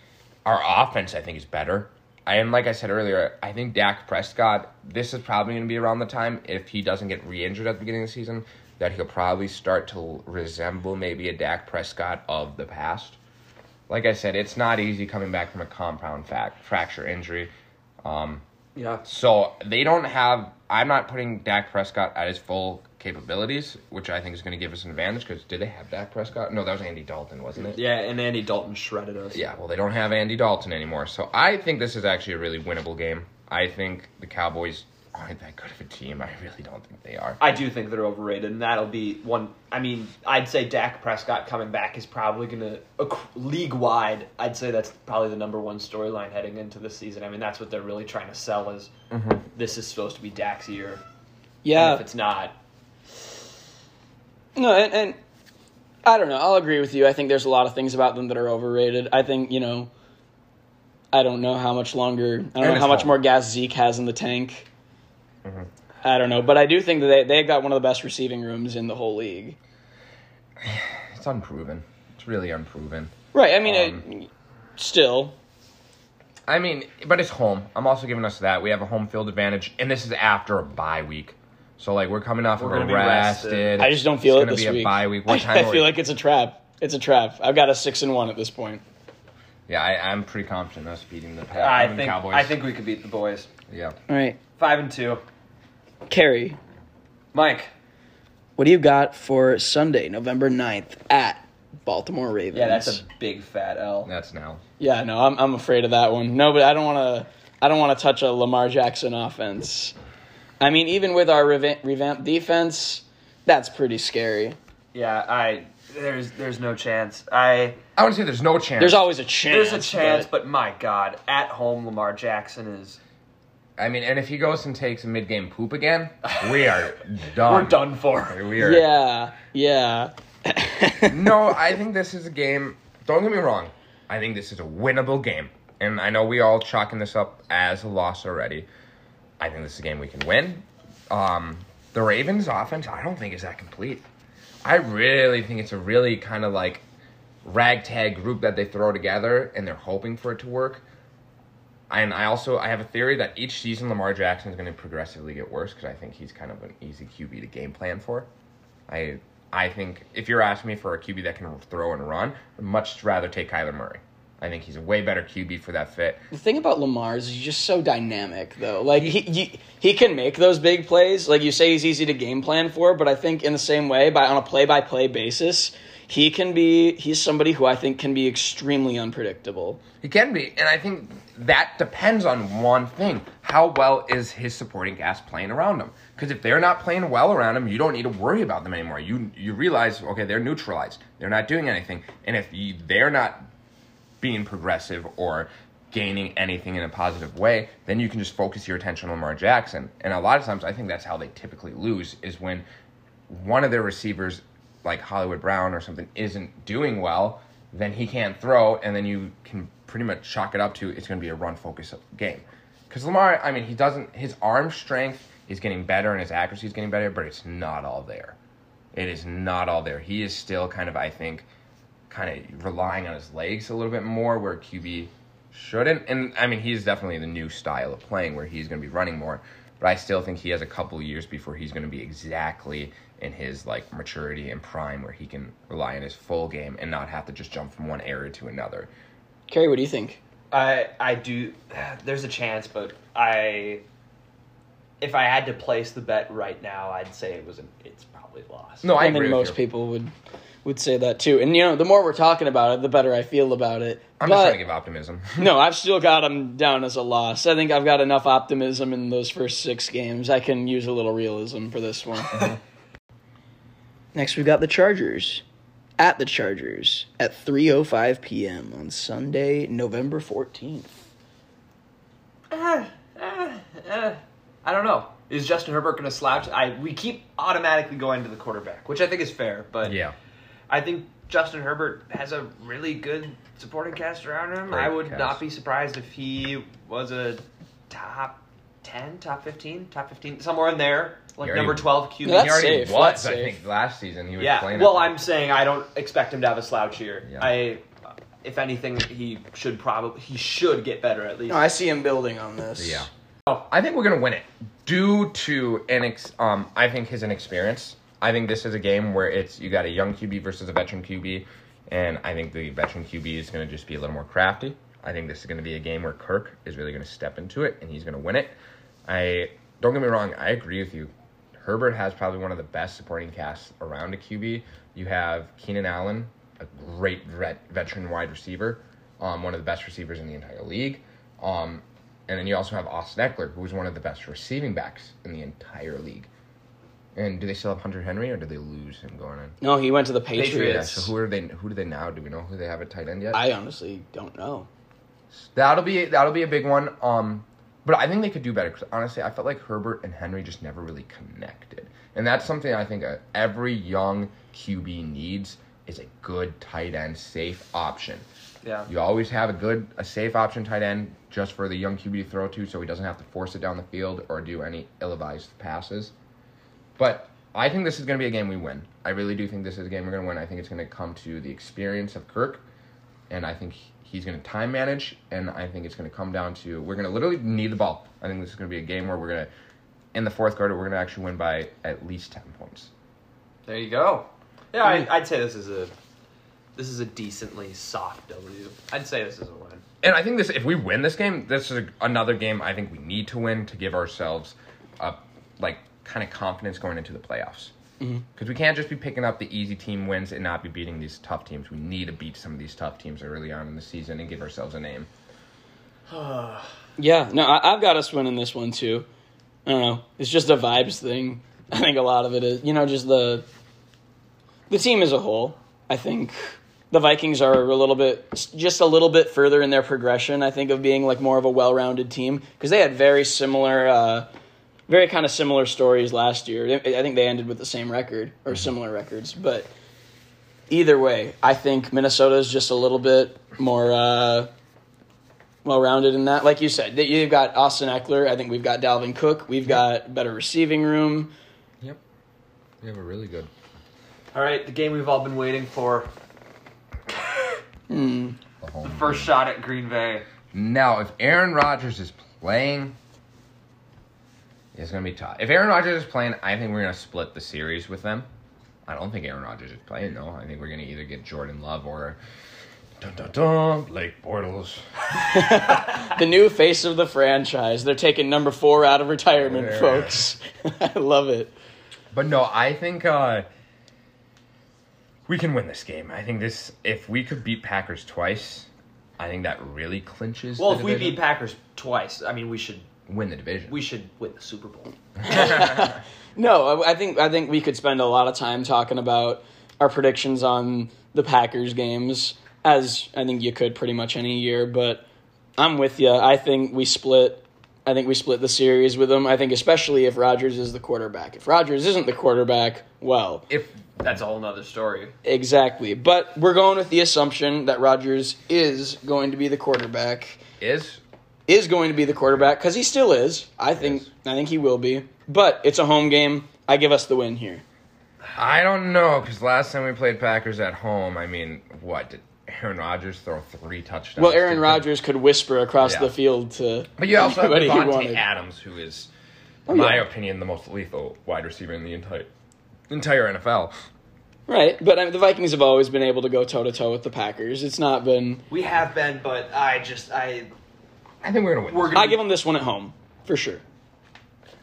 our offense I think is better. I and like I said earlier, I think Dak Prescott. This is probably gonna be around the time if he doesn't get re-injured at the beginning of the season that he'll probably start to resemble maybe a Dak Prescott of the past. Like I said, it's not easy coming back from a compound fac- fracture injury. Um, Yeah, so they don't have. I'm not putting Dak Prescott at his full capabilities, which I think is going to give us an advantage. Because did they have Dak Prescott? No, that was Andy Dalton, wasn't it? yeah, and Andy Dalton shredded us. Yeah. Well, they don't have Andy Dalton anymore. So I think this is actually a really winnable game. I think the Cowboys aren't that good of a team. I really don't think they are. I do think they're overrated, and that'll be one. I mean, I'd say Dak Prescott coming back is probably going to league wide. I'd say that's probably the number one storyline heading into the season. I mean, that's what they're really trying to sell is mm-hmm. this is supposed to be Dak's year. And Yeah. if it's not, No, and, and I don't know. I'll agree with you. I think there's a lot of things about them that are overrated. I think you know. I don't know how much longer. I don't know it's how much home. more gas Zeke has in the tank. Mm-hmm. I don't know, but I do think that they they got one of the best receiving rooms in the whole league. It's unproven. It's really unproven. Right. I mean, Um, it, still. I mean, but it's home. I'm also giving us that. We have a home field advantage, and this is after a bye week. So like we're coming off We're of a be rested. rested. I just don't feel it's it gonna this be a week. bye week. What time? I, are feel we- like it's a trap. It's a trap. I've got a six and one at this point. Yeah, I, I'm pretty confident us beating the, Pack, I the think Cowboys. I think we could beat the boys. Yeah. All right, Five and two. Cary, Mike. what do you got for Sunday, November 9th at Baltimore Ravens? Yeah, that's a big fat L. That's now. Yeah, no, I'm I'm afraid of that one. No, but I don't want to. I don't want to touch a Lamar Jackson offense. I mean, even with our reva- revamped defense, that's pretty scary. Yeah, I There's there's no chance. I I wouldn't say there's no chance. There's always a chance. there's a chance, but- but my God, at home Lamar Jackson is I mean, and if he goes and takes a mid-game poop again, we are done. we're done for. We are. yeah, yeah. no, I think this is a game. Don't get me wrong. I think this is a winnable game, and I know we all chalking this up as a loss already. I think this is a game we can win. Um, the Ravens' offense, I don't think is that complete. I really think it's a really kind of like ragtag group that they throw together, and they're hoping for it to work. And I also I have a theory that each season Lamar Jackson is going to progressively get worse because I think he's kind of an easy QB to game plan for. I I think if you're asking me for a QB that can throw and run, I'd much rather take Kyler Murray. I think he's a way better QB for that fit. The thing about Lamar is he's just so dynamic, though. Like he, he he can make those big plays. Like you say, he's easy to game plan for. But I think in the same way, by on a play by play basis, he can be. He's somebody who I think can be extremely unpredictable. He can be, and I think that depends on one thing: how well is his supporting cast playing around him? Because if they're not playing well around him, you don't need to worry about them anymore. You you realize, okay, they're neutralized. They're not doing anything, and if you, they're not being progressive or gaining anything in a positive way, then you can just focus your attention on Lamar Jackson. And a lot of times, I think that's how they typically lose is when one of their receivers, like Hollywood Brown or something, isn't doing well, then he can't throw, and then you can pretty much chalk it up to it's going to be a run focus game. Because Lamar, I mean, he doesn't, his arm strength is getting better and his accuracy is getting better, but it's not all there. It is not all there. He is still kind of, I think, kind of relying on his legs a little bit more where QB shouldn't. And I mean, he's definitely the new style of playing where he's going to be running more. But I still think he has a couple years before he's going to be exactly in his like maturity and prime where he can rely on his full game and not have to just jump from one area to another. Cary, what do you think? I I do. There's a chance, but I. If I had to place the bet right now, I'd say it was an. It's probably lost. No, I, I, agree think with most you. people would would say that too. And you know, the more we're talking about it, the better I feel about it. I'm But- just trying to give optimism. No, I've still got them down as a loss. I think I've got enough optimism in those first six games. I can use a little realism for this one. Mm-hmm. Next, we've got the Chargers. At the Chargers at 3.05 p.m. on Sunday, November 14th. Eh, eh, eh. I don't know. Is Justin Herbert going to slouch? I we keep automatically going to the quarterback, which I think is fair, but yeah. I think Justin Herbert has a really good supporting cast around him. Great I would cast. not be surprised if he was a top ten, top fifteen, top fifteen, somewhere in there, like He already- number twelve QB. Yeah, that's he already safe, was, that's I safe. think, last season. He was yeah. playing Well, I'm saying I don't expect him to have a slouch year. Yeah. I, if anything, he should probably he should get better at least. No, I see him building on this. Yeah. Oh, I think we're gonna win it due to inex. Um, I think his inexperience. I think this is a game where it's you got a young QB versus a veteran QB, and I think the veteran QB is gonna just be a little more crafty. I think this is gonna be a game where Kirk is really gonna step into it and he's gonna win it. I don't get me wrong. I agree with you. Herbert has probably one of the best supporting casts around a QB. You have Keenan Allen, a great vet, veteran wide receiver, um, one of the best receivers in the entire league. Um, and then you also have Austin Ekeler, who is one of the best receiving backs in the entire league. And do they still have Hunter Henry, or did they lose him going in? No, he went to the Patriots. Patriots. So who are they? Who do they now? Do we know who they have at tight end yet? I honestly don't know. That'll be that'll be a big one. Um, but I think they could do better because honestly, I felt like Herbert and Henry just never really connected, and that's something I think uh, every young QB needs is a good tight end, safe option. yeah. You always have a good, a safe option tight end just for the young QB to throw to, so he doesn't have to force it down the field or do any ill-advised passes. But I think this is going to be a game we win. I really do think this is a game we're going to win. I think it's going to come to the experience of Kirk, and I think he's going to time manage, and I think it's going to come down to we're going to literally need the ball. I think this is going to be a game where we're going to, in the fourth quarter, we're going to actually win by at least ten points. There you go. Yeah, hmm. I, I'd say this is a this is a decently soft W. I'd say this is a win. And I think this, if we win this game, this is a, another game I think we need to win to give ourselves a like kind of confidence going into the playoffs. Because we can't just be picking up the easy team wins and not be beating these tough teams. We need to beat some of these tough teams early on in the season and give ourselves a name. Yeah, no, I, I've got us winning this one too. I don't know. It's just a vibes thing. I think a lot of it is, you know, just the the team as a whole. I think the Vikings are a little bit, just a little bit further in their progression. I think of being like more of a well-rounded team because they had very similar, uh, very kind of similar stories last year. I I think they ended with the same record or similar records, but either way, I think Minnesota is just a little bit more uh, well-rounded in that. Like you said, that you've got Austin Ekeler. I think we've got Dalvin Cook. We've got better receiving room. Yep. We have a really good. All right, the game we've all been waiting for. The home First shot at Green Bay. Now, if Aaron Rodgers is playing, it's going to be tough. If Aaron Rodgers is playing, I think we're going to split the series with them. I don't think Aaron Rodgers is playing, though. I think we're going to either get Jordan Love or. Dun, dun, dun, Blake Bortles. The new face of the franchise. They're taking number four out of retirement, Yeah. folks. I love it. But no, I think uh, we can win this game. I think this, if we could beat Packers twice, I think that really clinches. Well, the if we beat Packers twice, I mean, we should win the division. we should win the Super Bowl. No, I I think I think we could spend a lot of time talking about our predictions on the Packers games, as I think you could pretty much any year. But I'm with you. I think we split. I think we split the series with them. I think especially if Rodgers is the quarterback. If Rodgers isn't the quarterback, well, if That's a whole nother story. exactly. But we're going with the assumption that Rodgers is going to be the quarterback. is Is going to be the quarterback because he still is. I think. Yes. I think he will be. But it's a home game. I give us the win here. I don't know because last time we played Packers at home, I mean, what did Aaron Rodgers throw three touchdowns? Well, Aaron Rodgers could whisper across Yeah. the field to. But you also have anybody Davante. Adams, who is, Oh, in my yeah. opinion, the most lethal wide receiver in the entire entire NFL. Right, but I mean, the Vikings have always been able to go toe to toe with the Packers. It's not been. We have been, but I just I I think we're gonna win. We're gonna- I give them this one at home for sure.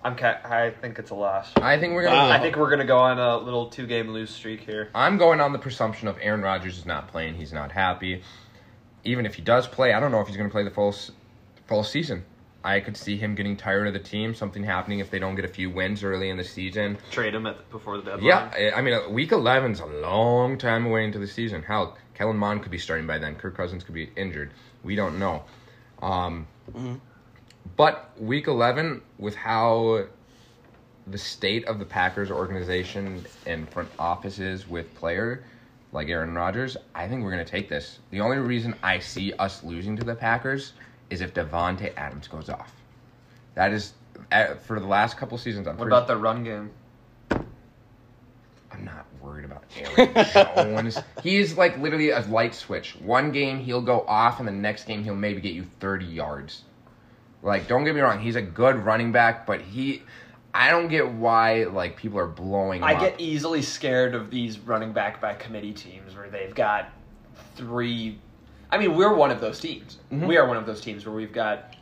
I'm ca- I think it's a loss. I think we're gonna. Wow. I think we're gonna go on a little two game lose streak here. I'm going on the presumption of Aaron Rodgers is not playing. He's not happy. Even if he does play, I don't know if he's going to play the full full season. I could see him getting tired of the team. Something happening if they don't get a few wins early in the season. Trade him at the, before the deadline. Yeah, I- I mean, uh, week 11's a long time away into the season. Hell, Kellen Mond could be starting by then. Kirk Cousins could be injured. We don't know. Um, But week 11, with how the state of the Packers organization and front offices with player like Aaron Rodgers, I think we're going to take this. The only reason I see us losing to the Packers is if Davante Adams goes off. That is, uh, for the last couple seasons, I'm What pretty about the run game? I'm not worried about Aaron Jones. He's like literally a light switch. One game he'll go off, and the next game he'll maybe get you 30 yards. Like, don't get me wrong, he's a good running back, but he, I don't get why like people are blowing. Him I up. get easily scared of these running back by committee teams where they've got three. I mean, we're one of those teams. Mhm. We are one of those teams where we've got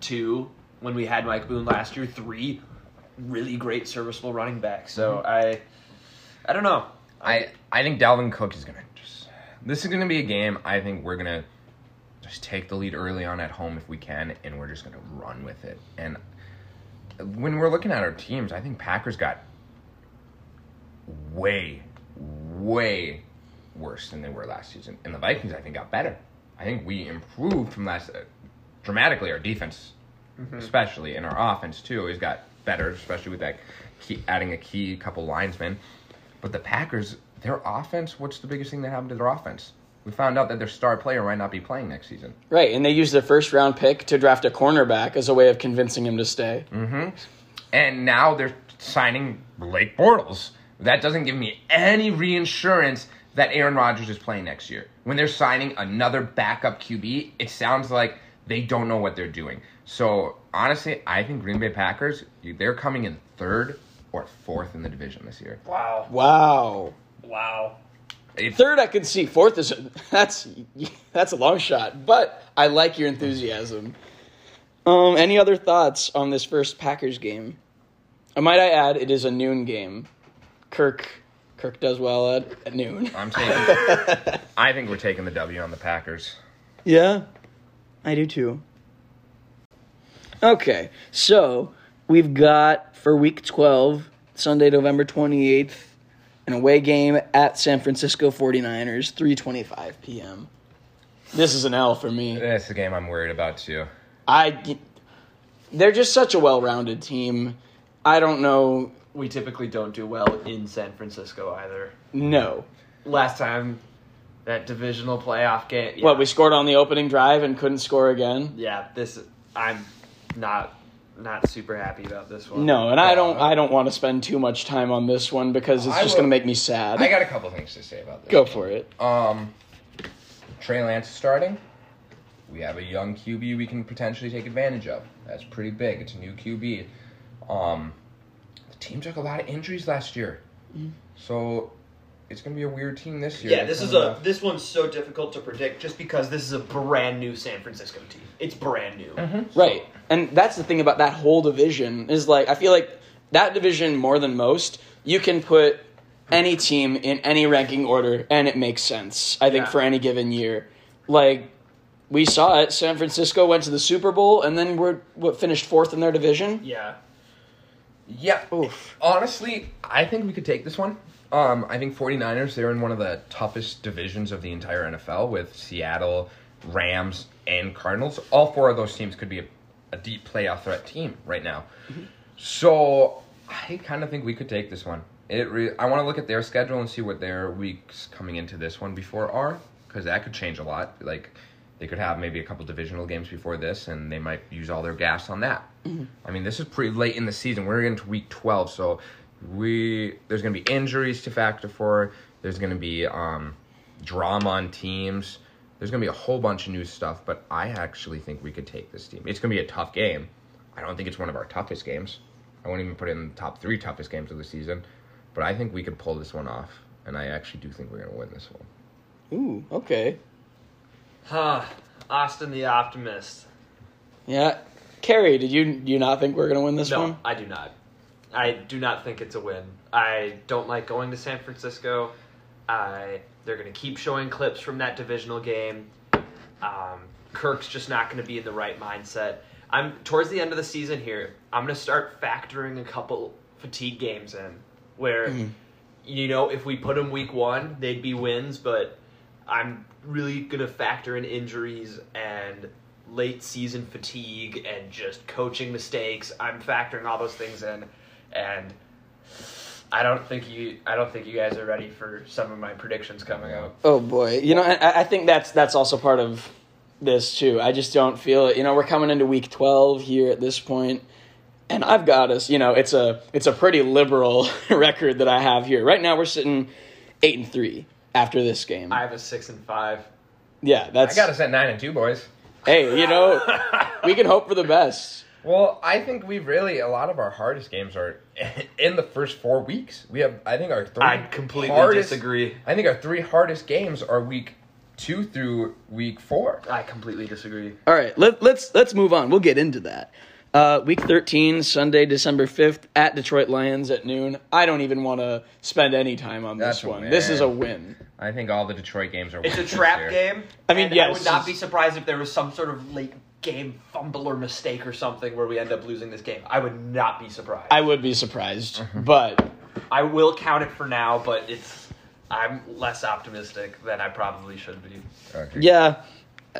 two. When we had Mike Boone last year, three really great serviceable running backs. So I, I don't know. I I think Dalvin Cook is gonna just. This is gonna be a game. I think we're gonna just take the lead early on at home if we can, and we're just gonna run with it. And when we're looking at our teams, I think Packers got way, way worse than they were last season, and the Vikings I think got better. I think we improved from last uh, dramatically. Our defense, especially, and our offense too, has got better, especially with that key, adding a key couple linesmen. But the Packers, their offense, what's the biggest thing that happened to their offense? We found out that their star player might not be playing next season. Right, and they used their first round pick to draft a cornerback as a way of convincing him to stay. Mm-hmm. And now they're signing Blake Bortles. That doesn't give me any reinsurance that Aaron Rodgers is playing next year. When they're signing another backup QB, it sounds like they don't know what they're doing. So honestly, I think Green Bay Packers, they're coming in third or fourth in the division this year. Wow. Wow. Wow. If, Third, I could see. Fourth is that's that's a long shot, but I like your enthusiasm. Um, any other thoughts on this first Packers game? Uh, might I add, it is a noon game. Kirk Kirk does well at, at noon. I'm taking, I think we're taking the W on the Packers. Yeah, I do too. Okay, so we've got for week 12, Sunday, November 28th, an away game at San Francisco 49ers, 3:25 p.m. This is an L for me. That's the game I'm worried about too. I they're just such a well-rounded team. I don't know. We typically don't do well in San Francisco either. No. Last time, that divisional playoff game. Yeah, What we scored on the opening drive and couldn't score again? Yeah, this I'm not not super happy about this one. No, and I don't. I don't want to spend too much time on this one because it's I just will- going to make me sad. I got a couple things to say about this. Go for it. Um, Trey Lance is starting. We have a young QB we can potentially take advantage of. That's pretty big. It's a new QB. Um, the team took a lot of injuries last year, so it's gonna be a weird team this year. Yeah, this is a off- this one's so difficult to predict just because this is a brand new San Francisco team. It's brand new. Mm-hmm. Right. And that's the thing about that whole division is like I feel like that division more than most, you can put any team in any ranking order and it makes sense. I think Yeah. for any given year. Like we saw it, San Francisco went to the Super Bowl and then we're what finished fourth in their division. Yeah. Yeah. Oof. Honestly, I think we could take this one. Um, I think 49ers, they're in one of the toughest divisions of the entire NFL with Seattle, Rams, and Cardinals. All four of those teams could be a, a deep playoff threat team right now. So I kind of think we could take this one. It re- I want to look at their schedule and see what their weeks coming into this one before are, because that could change a lot. Like they could have maybe a couple divisional games before this, and they might use all their gas on that. I mean, this is pretty late in the season. We're into week twelve, so we there's going to be injuries to factor for. There's going to be um, drama on teams. There's going to be a whole bunch of new stuff, but I actually think we could take this team. It's going to be a tough game. I don't think it's one of our toughest games. I won't even put it in the top three toughest games of the season, but I think we could pull this one off, and I actually do think we're going to win this one. Ooh, okay. Huh. Austin the Optimist. Yeah. Cary, did you do you not think we're going to win this one? no, one? I do not. I do not think it's a win. I don't like going to San Francisco. I they're going to keep showing clips from that divisional game. Um, Kirk's just not going to be in the right mindset. I'm towards the end of the season here. I'm going to start factoring a couple fatigue games in where you know if we put them week one, they'd be wins, but I'm really going to factor in injuries and late season fatigue and just coaching mistakes. I'm factoring all those things in, and I don't think you I don't think you guys are ready for some of my predictions coming out. Oh boy, you know, I, I think that's that's also part of this too. I just don't feel it. You know, we're coming into week twelve here at this point, and I've got us. You know, it's a it's a pretty liberal record that I have here. Right now, we're sitting eight and three after this game. I have a six and five. yeah, that's I got us at nine and two, boys. hey, you know, we can hope for the best. Well, I think we really a lot of our hardest games are in the first four weeks. We have, I think, our three. I completely hardest, disagree. I think our three hardest games are week two through week four. I completely disagree. All right, let, let's let's move on. We'll get into that. Uh, week 13, Sunday, December 5th, at Detroit Lions at noon. I don't even want to spend any time on this That's a one. This is a win. win. I think all the Detroit games are. It's a wins this trap year. game. I mean, and yes, I would not be surprised if there was some sort of late game fumble or mistake or something where we end up losing this game. I would not be surprised. I would be surprised, Mm-hmm. but I will count it for now, but it's I'm less optimistic than I probably should be. Okay. yeah.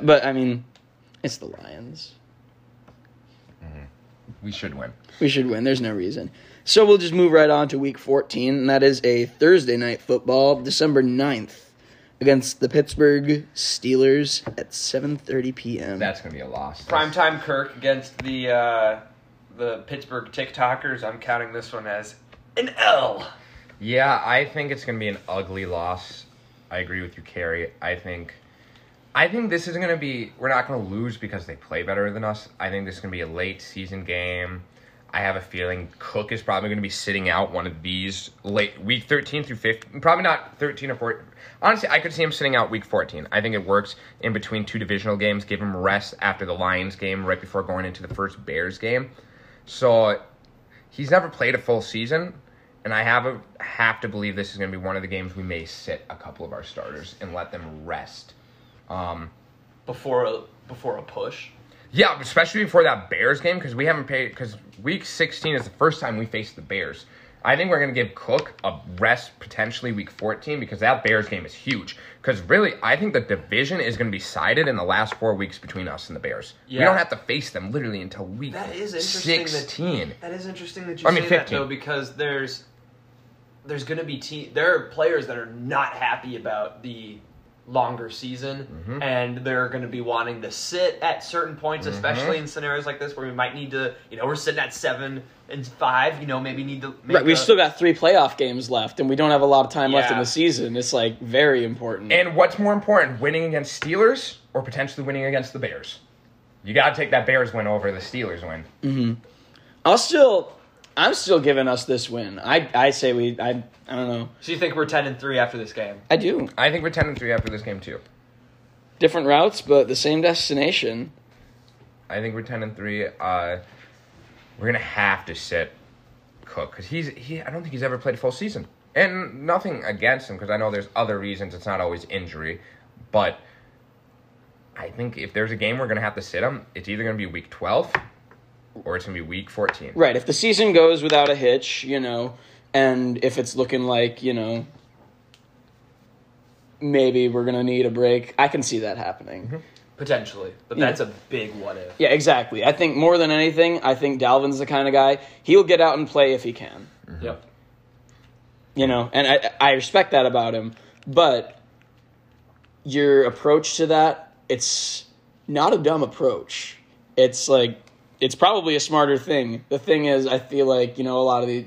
But I mean, it's the Lions. we should win. We should win. There's no reason. So we'll just move right on to week 14, and that is a Thursday night football, December 9th, against the Pittsburgh Steelers at 7:30 p.m. That's gonna be a loss. Primetime Kirk against the uh, the Pittsburgh TikTokers. I'm counting this one as an L. Yeah, I think it's gonna be an ugly loss. I agree with you, Cary. I think, I think this is gonna be. We're not gonna lose because they play better than us. I think this is gonna be a late season game. I have a feeling Cook is probably going to be sitting out one of these late week 13 through 15. Probably not 13 or 14. Honestly, I could see him sitting out week 14. I think it works in between two divisional games. Give him rest after the Lions game, right before going into the first Bears game. So he's never played a full season, and I have a, have to believe this is going to be one of the games we may sit a couple of our starters and let them rest. Um, before a before a push. Yeah, especially before that Bears game because we haven't paid because week 16 is the first time we faced the Bears. I think we're going to give Cook a rest potentially week 14 because that Bears game is huge. Because really, I think the division is going to be sided in the last four weeks between us and the Bears. Yeah. We don't have to face them literally until week That is interesting that- 16. That is interesting that you I mean, say that 15. though, because there's there's going to be te- there are players that are not happy about the longer season, Mm-hmm. and they're going to be wanting to sit at certain points, Mm-hmm. especially in scenarios like this where we might need to, you know, we're sitting at seven and five, you know, maybe need to. Make Right, we've a- still got three playoff games left, and we don't have a lot of time left in the season. It's like very important. And what's more important, winning against Steelers or potentially winning against the Bears? You got to take that Bears win over the Steelers win. I'll still, I'm still giving us this win. I, I say we, I, I don't know. So you think we're ten and three after this game? I do I think we're 10 and 3 after this game, too. different routes, but the same destination. I think we're 10 and 3. Uh, we're going to have to sit Cook because he's, he, I don't think he's ever played a full season. And nothing against him because I know there's other reasons. It's not always injury. But I think if there's a game we're going to have to sit him, it's either going to be week 12 or it's going to be week 14. Right. If the season goes without a hitch, you know, and if it's looking like, you know, maybe we're going to need a break, I can see that happening. Mm-hmm. Potentially, but Yeah. that's a big what if. Yeah, exactly. I think more than anything, I think Dalvin's the kind of guy, he'll get out and play if he can. Mm-hmm. Yep. You know, and I, I respect that about him. But your approach to that, it's not a dumb approach. It's like, it's probably a smarter thing. The thing is, I feel like, you know, a lot of the,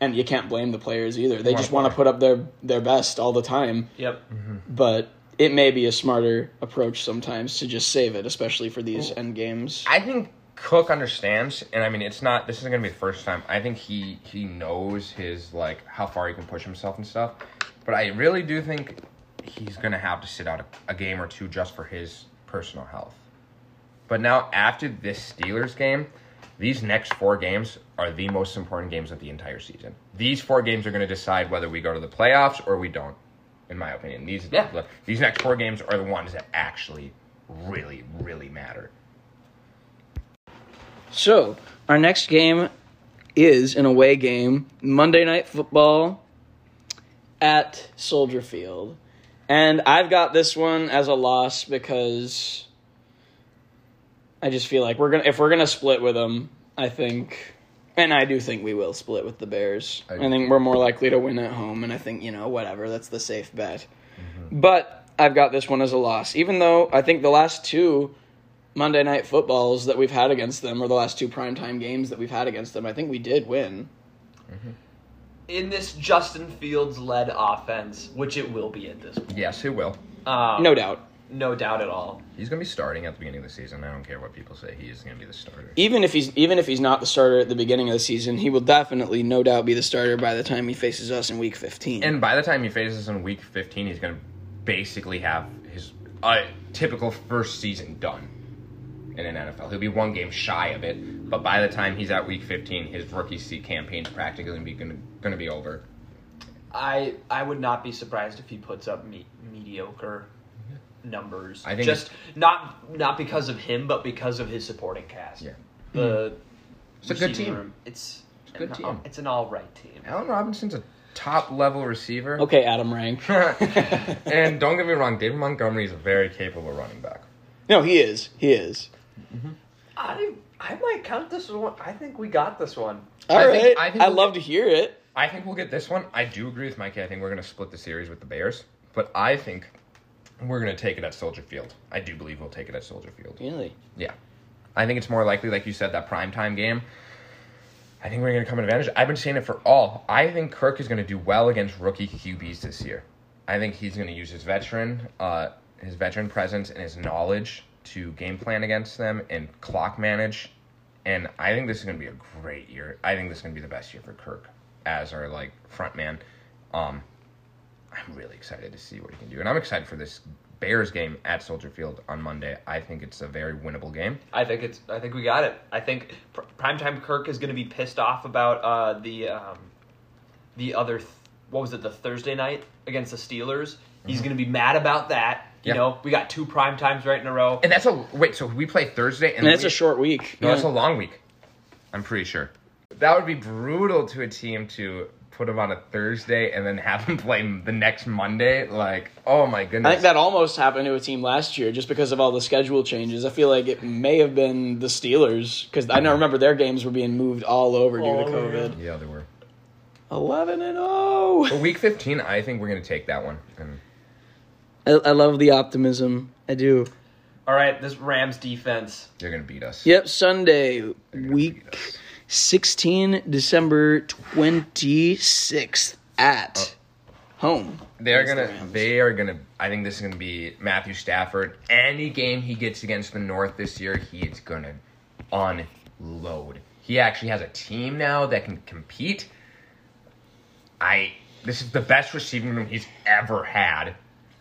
and you can't blame the players either. They Wanna just want to put up their, their best all the time. Yep. Mm-hmm. But it may be a smarter approach sometimes to just save it, especially for these end games. I think Cook understands, and I mean, it's not. This isn't gonna be the first time. I think he he knows his like how far he can push himself and stuff. But I really do think he's gonna have to sit out a, a game or two just for his personal health. But now after this Steelers game, these next four games are the most important games of the entire season. These four games are gonna decide whether we go to the playoffs or we don't. In my opinion, these Yeah. these next four games are the ones that actually really really matter. So, our next game is an away game, Monday Night Football at Soldier Field. And I've got this one as a loss because I just feel like we're going to if we're going to split with them, I think and I do think we will split with the Bears. I I, think we're more likely to win at home and I think, you know, whatever, that's the safe bet. But I've got this one as a loss even though I think the last two Monday night footballs that we've had against them, or the last two primetime games that we've had against them, I think we did win. In this Justin Fields led offense, which it will be at this point. Yes, it will. Um, No doubt. No doubt at all. He's going to be starting at the beginning of the season. I don't care what people say. He is going to be the starter. Even if he's even if he's not the starter at the beginning of the season, he will definitely, no doubt, be the starter by the time he faces us in Week 15. And by the time he faces us in week 15, he's going to basically have his uh, typical first season done in an NFL. He'll be one game shy of it, but by the time he's at week 15, his rookie seat campaign's practically going to be going to be over. I I would not be surprised if he puts up me- mediocre numbers. I think just not not because of him, but because of his supporting cast. Yeah. The hmm. It's a good team. room, It's, a good an- team. It's an all right team. Allen Robinson's a top level receiver. okay, Adam Rank. and don't get me wrong, David Montgomery is a very capable running back. no, he is. He is. Mm-hmm. I I might count this one. I think we got this one. All I right. think- I I, think we'll love get- to hear it. I think we'll get this one. I do agree with Mikey. I think we're going to split the series with the Bears, but I think we're going to take it at Soldier Field. I do believe we'll take it at Soldier Field. Really? Yeah. I think it's more likely, like you said, that primetime game. I think we're going to come in advantage. I've been saying it for all. I think Kirk is going to do well against rookie QBs this year. I think he's going to use his veteran, uh, his veteran presence and his knowledge to game plan against them and clock manage. And I think this is going to be a great year. I think this is going to be the best year for Kirk as our like front man. Um, I'm really excited to see what he can do, and I'm excited for this Bears game at Soldier Field on Monday. I think it's a very winnable game. I think it's. I think we got it. I think pr- primetime Kirk is going to be pissed off about uh, the um, the other. Th- what was it? The Thursday night against the Steelers. He's going to be mad about that. You Yeah. know, we got two prime times right in a row. And that's a wait. So we play Thursday, and And it's we- a short week. No, it's Yeah. a long week. I'm pretty sure. that would be brutal to a team to put him on a Thursday and then have him play the next Monday. Like, oh my goodness. I think that almost happened to a team last year just because of all the schedule changes. I feel like it may have been the Steelers because I know remember their games were being moved all over due to Oh, COVID. yeah, they were. Eleven and 0. But week 15, I think we're going to take that one. And I, I love the optimism. I do. All right, this Rams defense. they're going to beat us. Yep, Sunday, They're beat week us. 16, December 26th at oh. home. They're gonna. Rams. They are gonna. I think this is gonna be Matthew Stafford. Any game he gets against the North this year, he he's gonna unload. He actually has a team now that can compete. I. This is the best receiving room he's ever had.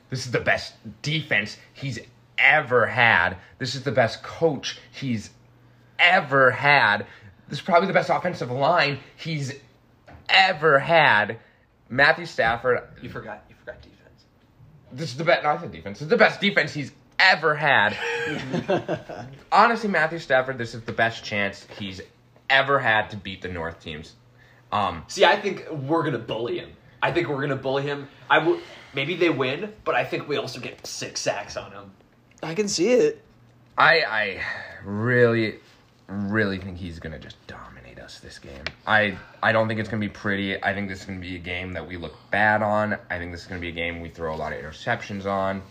This is the best defense he's ever had. This is the best coach he's ever had. This is probably the best offensive line he's ever had. Matthew Stafford, You forgot. You forgot defense. this is the best. Not the defense. This is the best defense he's ever had. Honestly, Matthew Stafford, this is the best chance he's ever had to beat the North teams. Um, See, I think we're gonna bully him. I think we're gonna bully him. I will. Maybe they win, but I think we also get six sacks on him. I can see it. I I really really think he's gonna just dominate us this game. I I don't think it's gonna be pretty. I think this is gonna be a game that we look bad on. I think this is gonna be a game we throw a lot of interceptions on.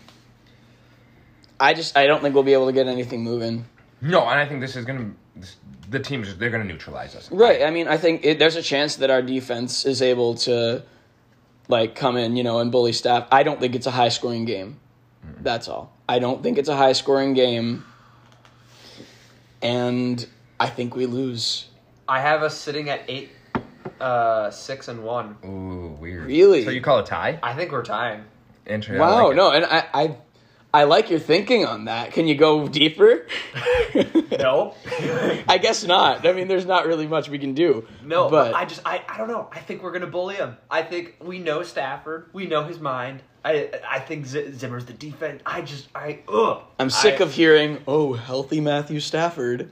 I just I don't think we'll be able to get anything moving. No, and I think this is gonna this, the teams just they're gonna neutralize us. Right. I mean, I think it, there's a chance that our defense is able to like come in, you know, and bully staff. I don't think it's a high scoring game. That's all. I don't think it's a high scoring game. And I think we lose. I have us sitting at eight, uh, six and one. Ooh, weird. Really? So you call it tie? I think we're tying. Interesting. I Wow, like it. no, and I, I I like your thinking on that. Can you go deeper? No, I guess not. I mean, there's not really much we can do. no. but But I just, I, I don't know. I think we're gonna bully him. I think we know Stafford. We know his mind. I, I think Z- Zimmer's the defense. I just, I, ugh. I'm sick I- of hearing, "Oh, healthy Matthew Stafford."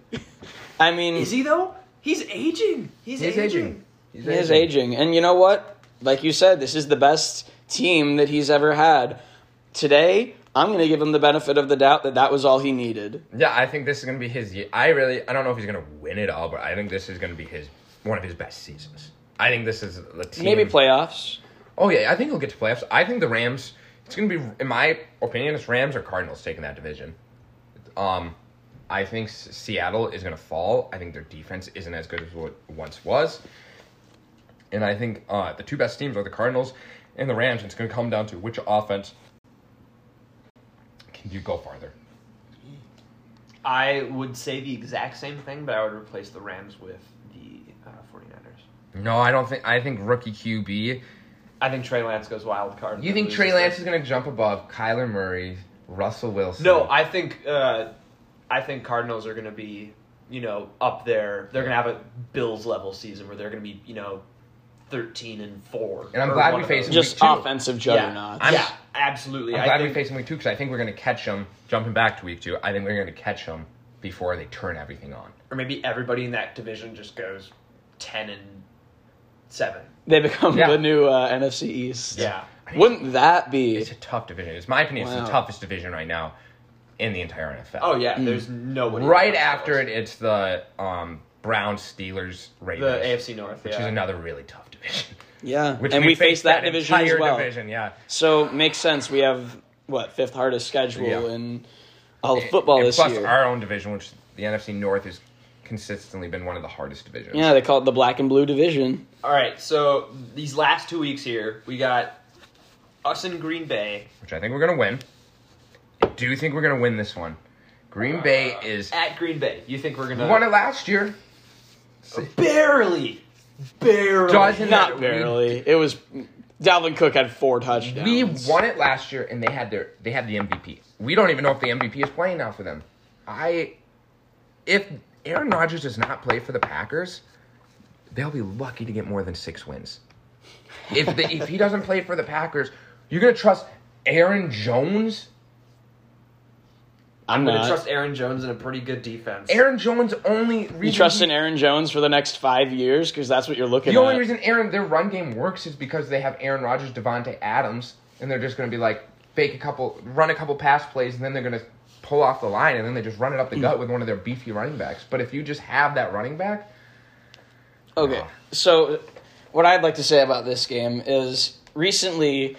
I mean, Is he though? He's aging. He's, He's aging. aging. He's He is aging. And you know what? Like you said, this is the best team that he's ever had. Today, I'm going to give him the benefit of the doubt that that was all he needed. Yeah, I think this is gonna be his year. I really, I don't know if he's gonna win it all, but I think this is gonna be his one of his best seasons. I think this is the team. Maybe playoffs. Oh yeah, I think he'll get to playoffs. I think the Rams. It's gonna be, in my opinion, it's Rams or Cardinals taking that division. Um, I think Seattle is gonna fall. I think their defense isn't as good as what it once was, and I think uh, the two best teams are the Cardinals and the Rams. And it's gonna come down to which offense can you go farther. I would say the exact same thing, but I would replace the Rams with the uh, 49ers. No, I don't think. I think rookie QB. I think Trey Lance goes wild card. You think Loses Trey this. Lance is gonna jump above Kyler Murray, Russell Wilson? No, I think uh, I think Cardinals are going to be, you know, up there. They're going to have a Bills level season where they're going to be, you know, thirteen and four. And I'm glad we face faced those. them. Just two. offensive Yeah, juggernauts. I'm- yeah, absolutely. I'm I glad think, we face them week two because I think we're going to catch them jumping back to week two. I think we're going to catch them before they turn everything on. or maybe everybody in that division just goes ten and seven. They become Yeah. the new uh, NFC East. Yeah. Wouldn't that be? It's a tough division. It's my opinion. It's Wow. the toughest division right now in the entire NFL. Oh yeah, there's nobody Right after it, it's the um, Browns, Steelers, the Raiders, AFC North. which yeah. is another really tough division. Yeah. Which and we, face that, that division entire as well. division. Yeah. So makes sense. We have what fifth hardest schedule Yeah. in all of football and this plus year. our own division, which the NFC North has consistently been one of the hardest divisions. yeah, they call it the black and blue division. All right, so these last two weeks here, we got us in Green Bay which I think we're gonna win. I do think we're gonna win this one. Green Bay uh, is at Green Bay. You think we're gonna We won it last year. barely, barely? Doesn't Not we- barely. It was Dalvin Cook had four touchdowns. We won it last year, and they had their they had the MVP. We don't even know if the MVP is playing now for them. I, if Aaron Rodgers does not play for the Packers, they'll be lucky to get more than six wins. If the, if he doesn't play for the Packers, you're gonna trust Aaron Jones? I'm going not. to trust Aaron Jones in a pretty good defense. Aaron Jones only reason you trust in Aaron Jones for the next five years because that's what you're looking at. The at. only reason Aaron their run game works is because they have Aaron Rodgers, Davante Adams, and they're just going to be like fake a couple, run a couple pass plays, and then they're going to pull off the line, and then they just run it up the mm. gut with one of their beefy running backs. But if you just have that running back, Okay, Oh. so what I'd like to say about this game is recently,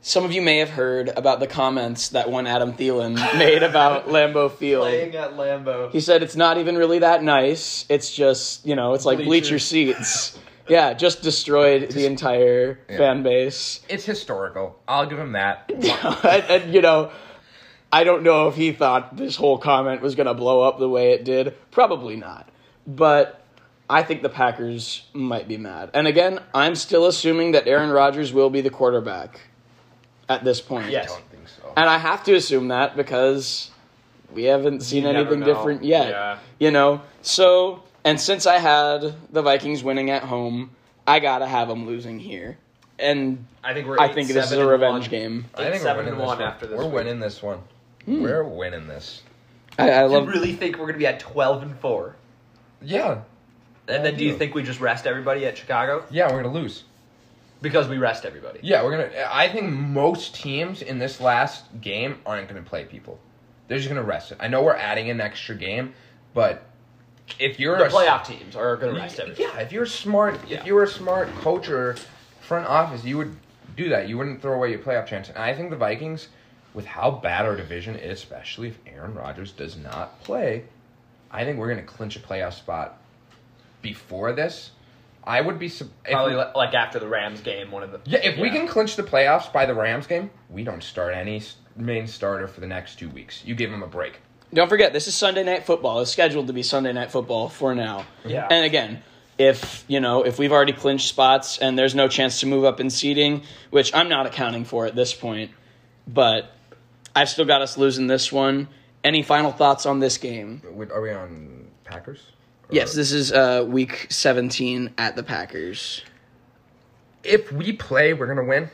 some of you may have heard about the comments that one Adam Thielen made about Lambeau Field. Playing at Lambeau. He said it's not even really that nice. It's just you know, it's like bleacher Bleachers. seats. yeah, just destroyed the entire Yeah. fan base. it's historical. I'll give him that. and, and, you know, I don't know if he thought this whole comment was going to blow up the way it did. Probably not. But I think the Packers might be mad. And again, I'm still assuming that Aaron Rodgers will be the quarterback at this point. Yes. I don't think so. And I have to assume that because we haven't seen You anything different yet. Yeah. You know? So, and since I had the Vikings winning at home, I got to have them losing here. And I think we're. I eight, think this is a revenge one. game. I think seven we're winning and one one. after this We're week. winning this one. Hmm. We're winning this. I, I Do love you really think we're going to be at 12 and 4? Yeah, And then do you think we just rest everybody at Chicago? yeah, we're gonna lose. Because we rest everybody. Yeah, we're gonna. I think most teams in this last game aren't gonna play people. They're just gonna rest it. I know we're adding an extra game, but if you're The a playoff teams are going to rest everybody. yeah, if you're smart, Yeah. if you were a smart coach or front office, you would do that. You wouldn't throw away your playoff chance. And I think the Vikings, with how bad our division is, especially if Aaron Rodgers does not play, I think we're gonna clinch a playoff spot before this. I would be sup- Probably we- like after the Rams game, one of the. yeah, if we can clinch the playoffs by the Rams game, we don't start any main starter for the next two weeks. You give them a break. Don't forget, this is Sunday Night Football. It's scheduled to be Sunday Night Football for now. Mm-hmm. Yeah. And again, if you know, if we've already clinched spots and there's no chance to move up in seeding, which I'm not accounting for at this point, but I've still got us losing this one. Any final thoughts on this game? Wait, Are we on Packers? Or- Yes, this is uh, week 17 at the Packers. If we play, we're gonna win.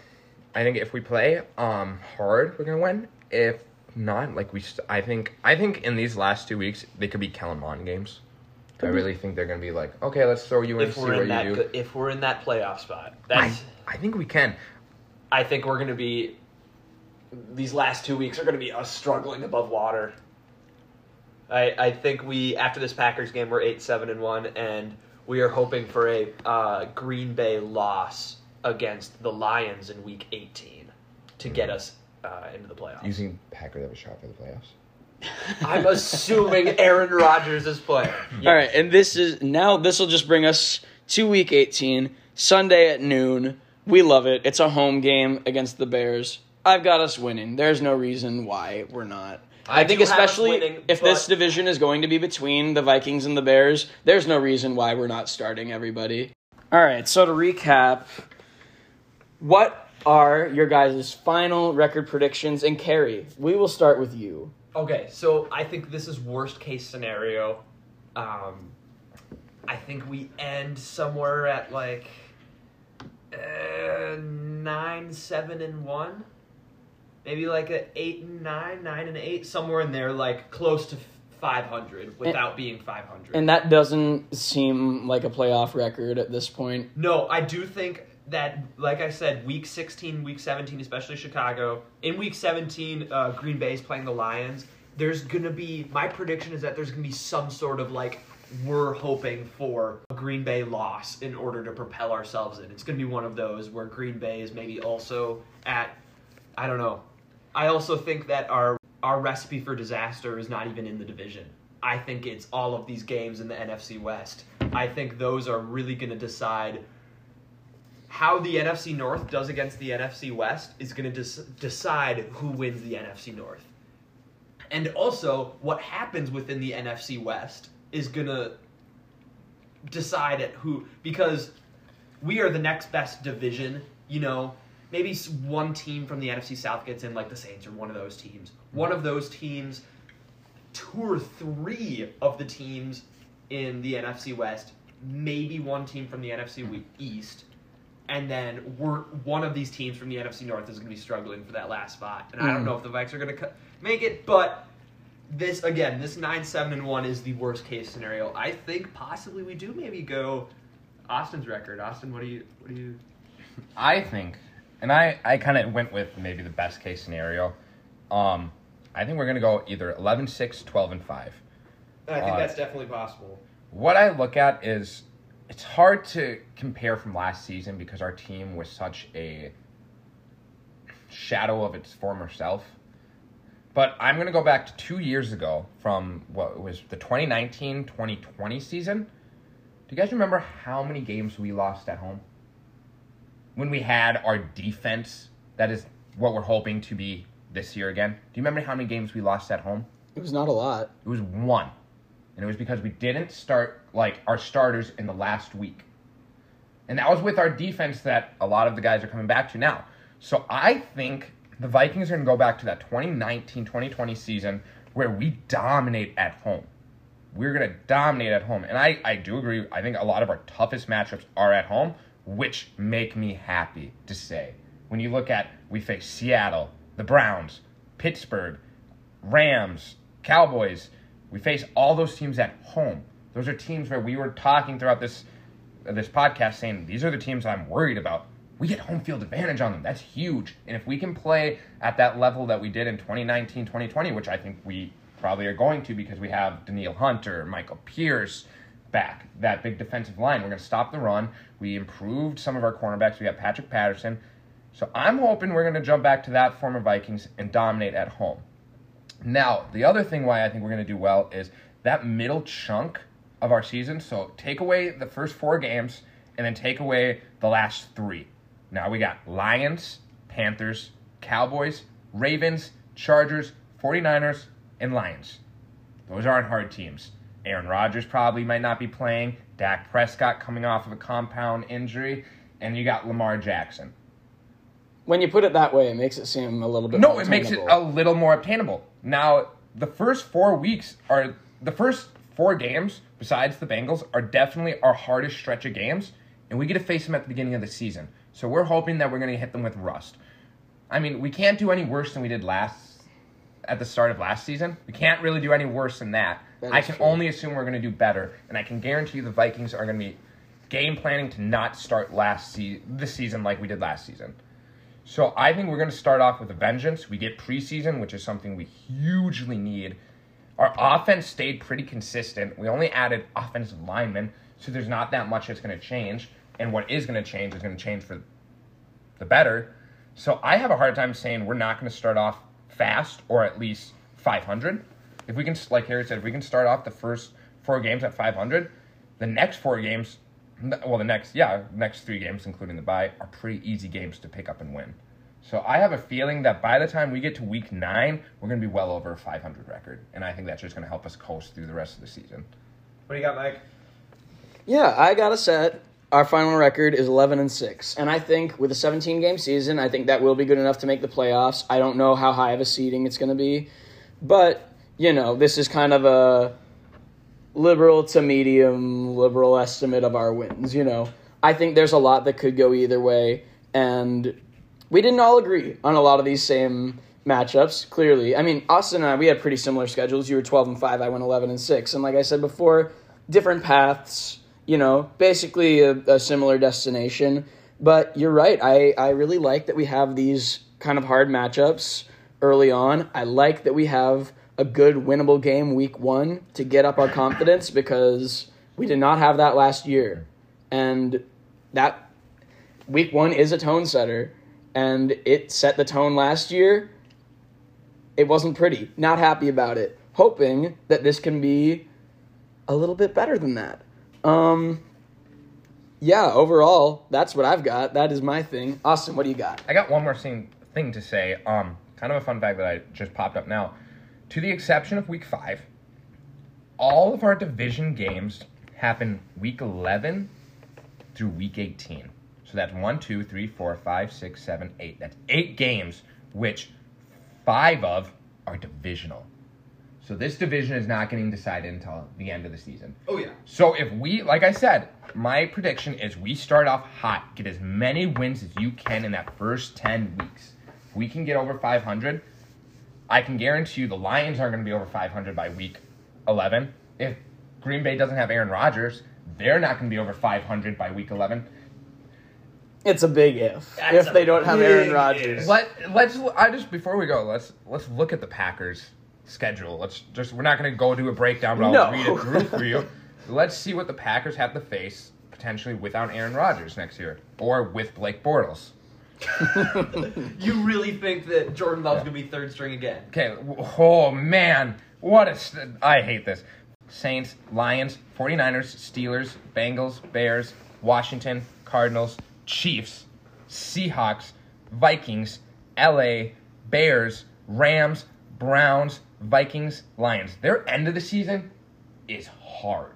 I think if we play um hard, we're gonna win. If not, like we, st- I think I think in these last two weeks they could be Kellen Mond games. I really think they're gonna be like, okay, let's throw you in, If see we're what in that, you do. if we're in that playoff spot, I, that's. I think we can. I think we're going to be. These last two weeks are going to be us struggling above water. I I think we after this Packers game we're eight seven and one, and we are hoping for a uh, Green Bay loss against the Lions in Week eighteen to get us uh, into the playoffs. Using Packers have a shot for the playoffs. I'm assuming Aaron Rodgers is playing. All right, and this is now this will just bring us to week 18, Sunday at noon. We love it. It's a home game against the Bears. I've got us winning. There's no reason why we're not. I, I think do have us especially winning, if this division is going to be between the Vikings and the Bears, there's no reason why we're not starting everybody. All right, so to recap, what are your guys' final record predictions? And Cary, we will start with you. Okay, so I think this is worst case scenario. Um, I think we end somewhere at like uh, nine, seven, and one. Maybe like a eight and nine, nine and eight, somewhere in there, like close to five hundred without being five hundred. And that doesn't seem like a playoff record at this point. No, I do think that, like I said, week 16, week 17, especially Chicago, in week 17, uh, Green Bay is playing the Lions. There's going to be, my prediction is that there's going to be some sort of like, we're hoping for a Green Bay loss in order to propel ourselves in. It's going to be one of those where Green Bay is maybe also at, I don't know. I also think that our our recipe for disaster is not even in the division. I think it's all of these games in the NFC West. I think those are really going to decide how the NFC North does against the NFC West is going to des- decide who wins the NFC North. And also, what happens within the NFC West is going to decide at who because we are the next best division, you know, maybe one team from the NFC South gets in like the Saints or one of those teams. One of those teams two or three of the teams in the NFC West, maybe one team from the NFC we- East, and then we're one of these teams from the NFC North is going to be struggling for that last spot. And I don't Mhm. know if the Vikes are going to make it, but this again, this nine seven and one is the worst case scenario. I think possibly we do maybe go Austin's record. Austin, what do you what do you? I think, and I, I kind of went with maybe the best case scenario. Um, I think we're going to go either 11 6, 12 and 5. I think Uh, that's definitely possible. What I look at is it's hard to compare from last season because our team was such a shadow of its former self. But I'm going to go back to two years ago from what was the 2019 2020 season. Do you guys remember how many games we lost at home? When we had our defense, that is what we're hoping to be this year again. Do you remember how many games we lost at home? It was not a lot. It was one. And it was because we didn't start like our starters in the last week. And that was with our defense that a lot of the guys are coming back to now. So I think the Vikings are going to go back to that 2019 2020 season where we dominate at home. We're going to dominate at home. And I, I do agree. I think a lot of our toughest matchups are at home, which make me happy to say. When you look at, we face Seattle, the Browns, Pittsburgh, Rams, Cowboys. We face all those teams at home. Those are teams where we were talking throughout this this podcast saying these are the teams I'm worried about. We get home field advantage on them. That's huge. And if we can play at that level that we did in 2019, 2020, which I think we probably are going to because we have Danielle Hunter, Michael Pierce back, that big defensive line. We're going to stop the run. We improved some of our cornerbacks. We got Patrick Peterson. So I'm hoping we're going to jump back to that former Vikings and dominate at home. Now, the other thing why I think we're going to do well is that middle chunk of our season. So take away the first four games and then take away the last three. Now we got Lions, Panthers, Cowboys, Ravens, Chargers, 49ers, and Lions. Those aren't hard teams. Aaron Rodgers probably might not be playing. Dak Prescott coming off of a compound injury. And you got Lamar Jackson. When you put it that way, it makes it seem a little bit. No, more it makes it a little more obtainable. Now, the first four weeks are the first four games, besides the Bengals, are definitely our hardest stretch of games, and we get to face them at the beginning of the season. So we're hoping that we're going to hit them with rust. I mean, we can't do any worse than we did last at the start of last season. We can't really do any worse than that. That I can true. only assume we're going to do better, and I can guarantee you the Vikings are going to be game planning to not start last se- this season like we did last season. So I think we're going to start off with a vengeance. We get preseason, which is something we hugely need. Our offense stayed pretty consistent. We only added offensive linemen, so there's not that much that's going to change. And what is going to change is going to change for the better. So I have a hard time saying we're not going to start off fast or at least 500. If we can, like Cary said, if we can start off the first four games at 500, the next four games, well, the next, yeah, next three games, including the bye, are pretty easy games to pick up and win. So I have a feeling that by the time we get to week nine, we're going to be well over a 500 record. And I think that's just going to help us coast through the rest of the season. What do you got, Mike? Yeah, I got a set. Our final record is 11 and 6. And I think with a 17 game season, I think that will be good enough to make the playoffs. I don't know how high of a seeding it's going to be. But, you know, this is kind of a liberal to medium liberal estimate of our wins, you know. I think there's a lot that could go either way and we didn't all agree on a lot of these same matchups, clearly. I mean, Austin and I we had pretty similar schedules. You were 12 and 5, I went 11 and 6. And like I said before, different paths, you know, basically a, a similar destination. But you're right. I, I really like that we have these kind of hard matchups early on. I like that we have a good winnable game week one to get up our confidence because we did not have that last year. And that week one is a tone setter. And it set the tone last year. It wasn't pretty. Not happy about it. Hoping that this can be a little bit better than that. Um, yeah, overall, that's what I've got. That is my thing. Austin, what do you got? I got one more thing, thing to say. Um, kind of a fun fact that I just popped up now. To the exception of week five, all of our division games happen week 11 through week 18. So that's one, two, three, four, five, six, seven, eight. That's eight games, which five of are divisional. So this division is not getting decided until the end of the season. Oh yeah. So if we, like I said, my prediction is we start off hot, get as many wins as you can in that first 10 weeks. If we can get over 500, I can guarantee you the Lions aren't going to be over 500 by week 11. If Green Bay doesn't have Aaron Rodgers, they're not going to be over 500 by week 11. It's a big if. That's if they don't have Aaron Rodgers. if. Let let's I just before we go, let's let's look at the Packers schedule. Let's just we're not going to go do a breakdown, but I'll No. read it through for you. Let's see what the Packers have to face potentially without Aaron Rodgers next year or with Blake Bortles. You really think that Jordan Love's gonna be third string again? Okay, oh man, what a st- I hate this. Saints, Lions, 49ers, Steelers, Bengals, Bears, Washington, Cardinals, Chiefs, Seahawks, Vikings, LA, Bears, Rams, Browns, Vikings, Lions. Their end of the season is hard.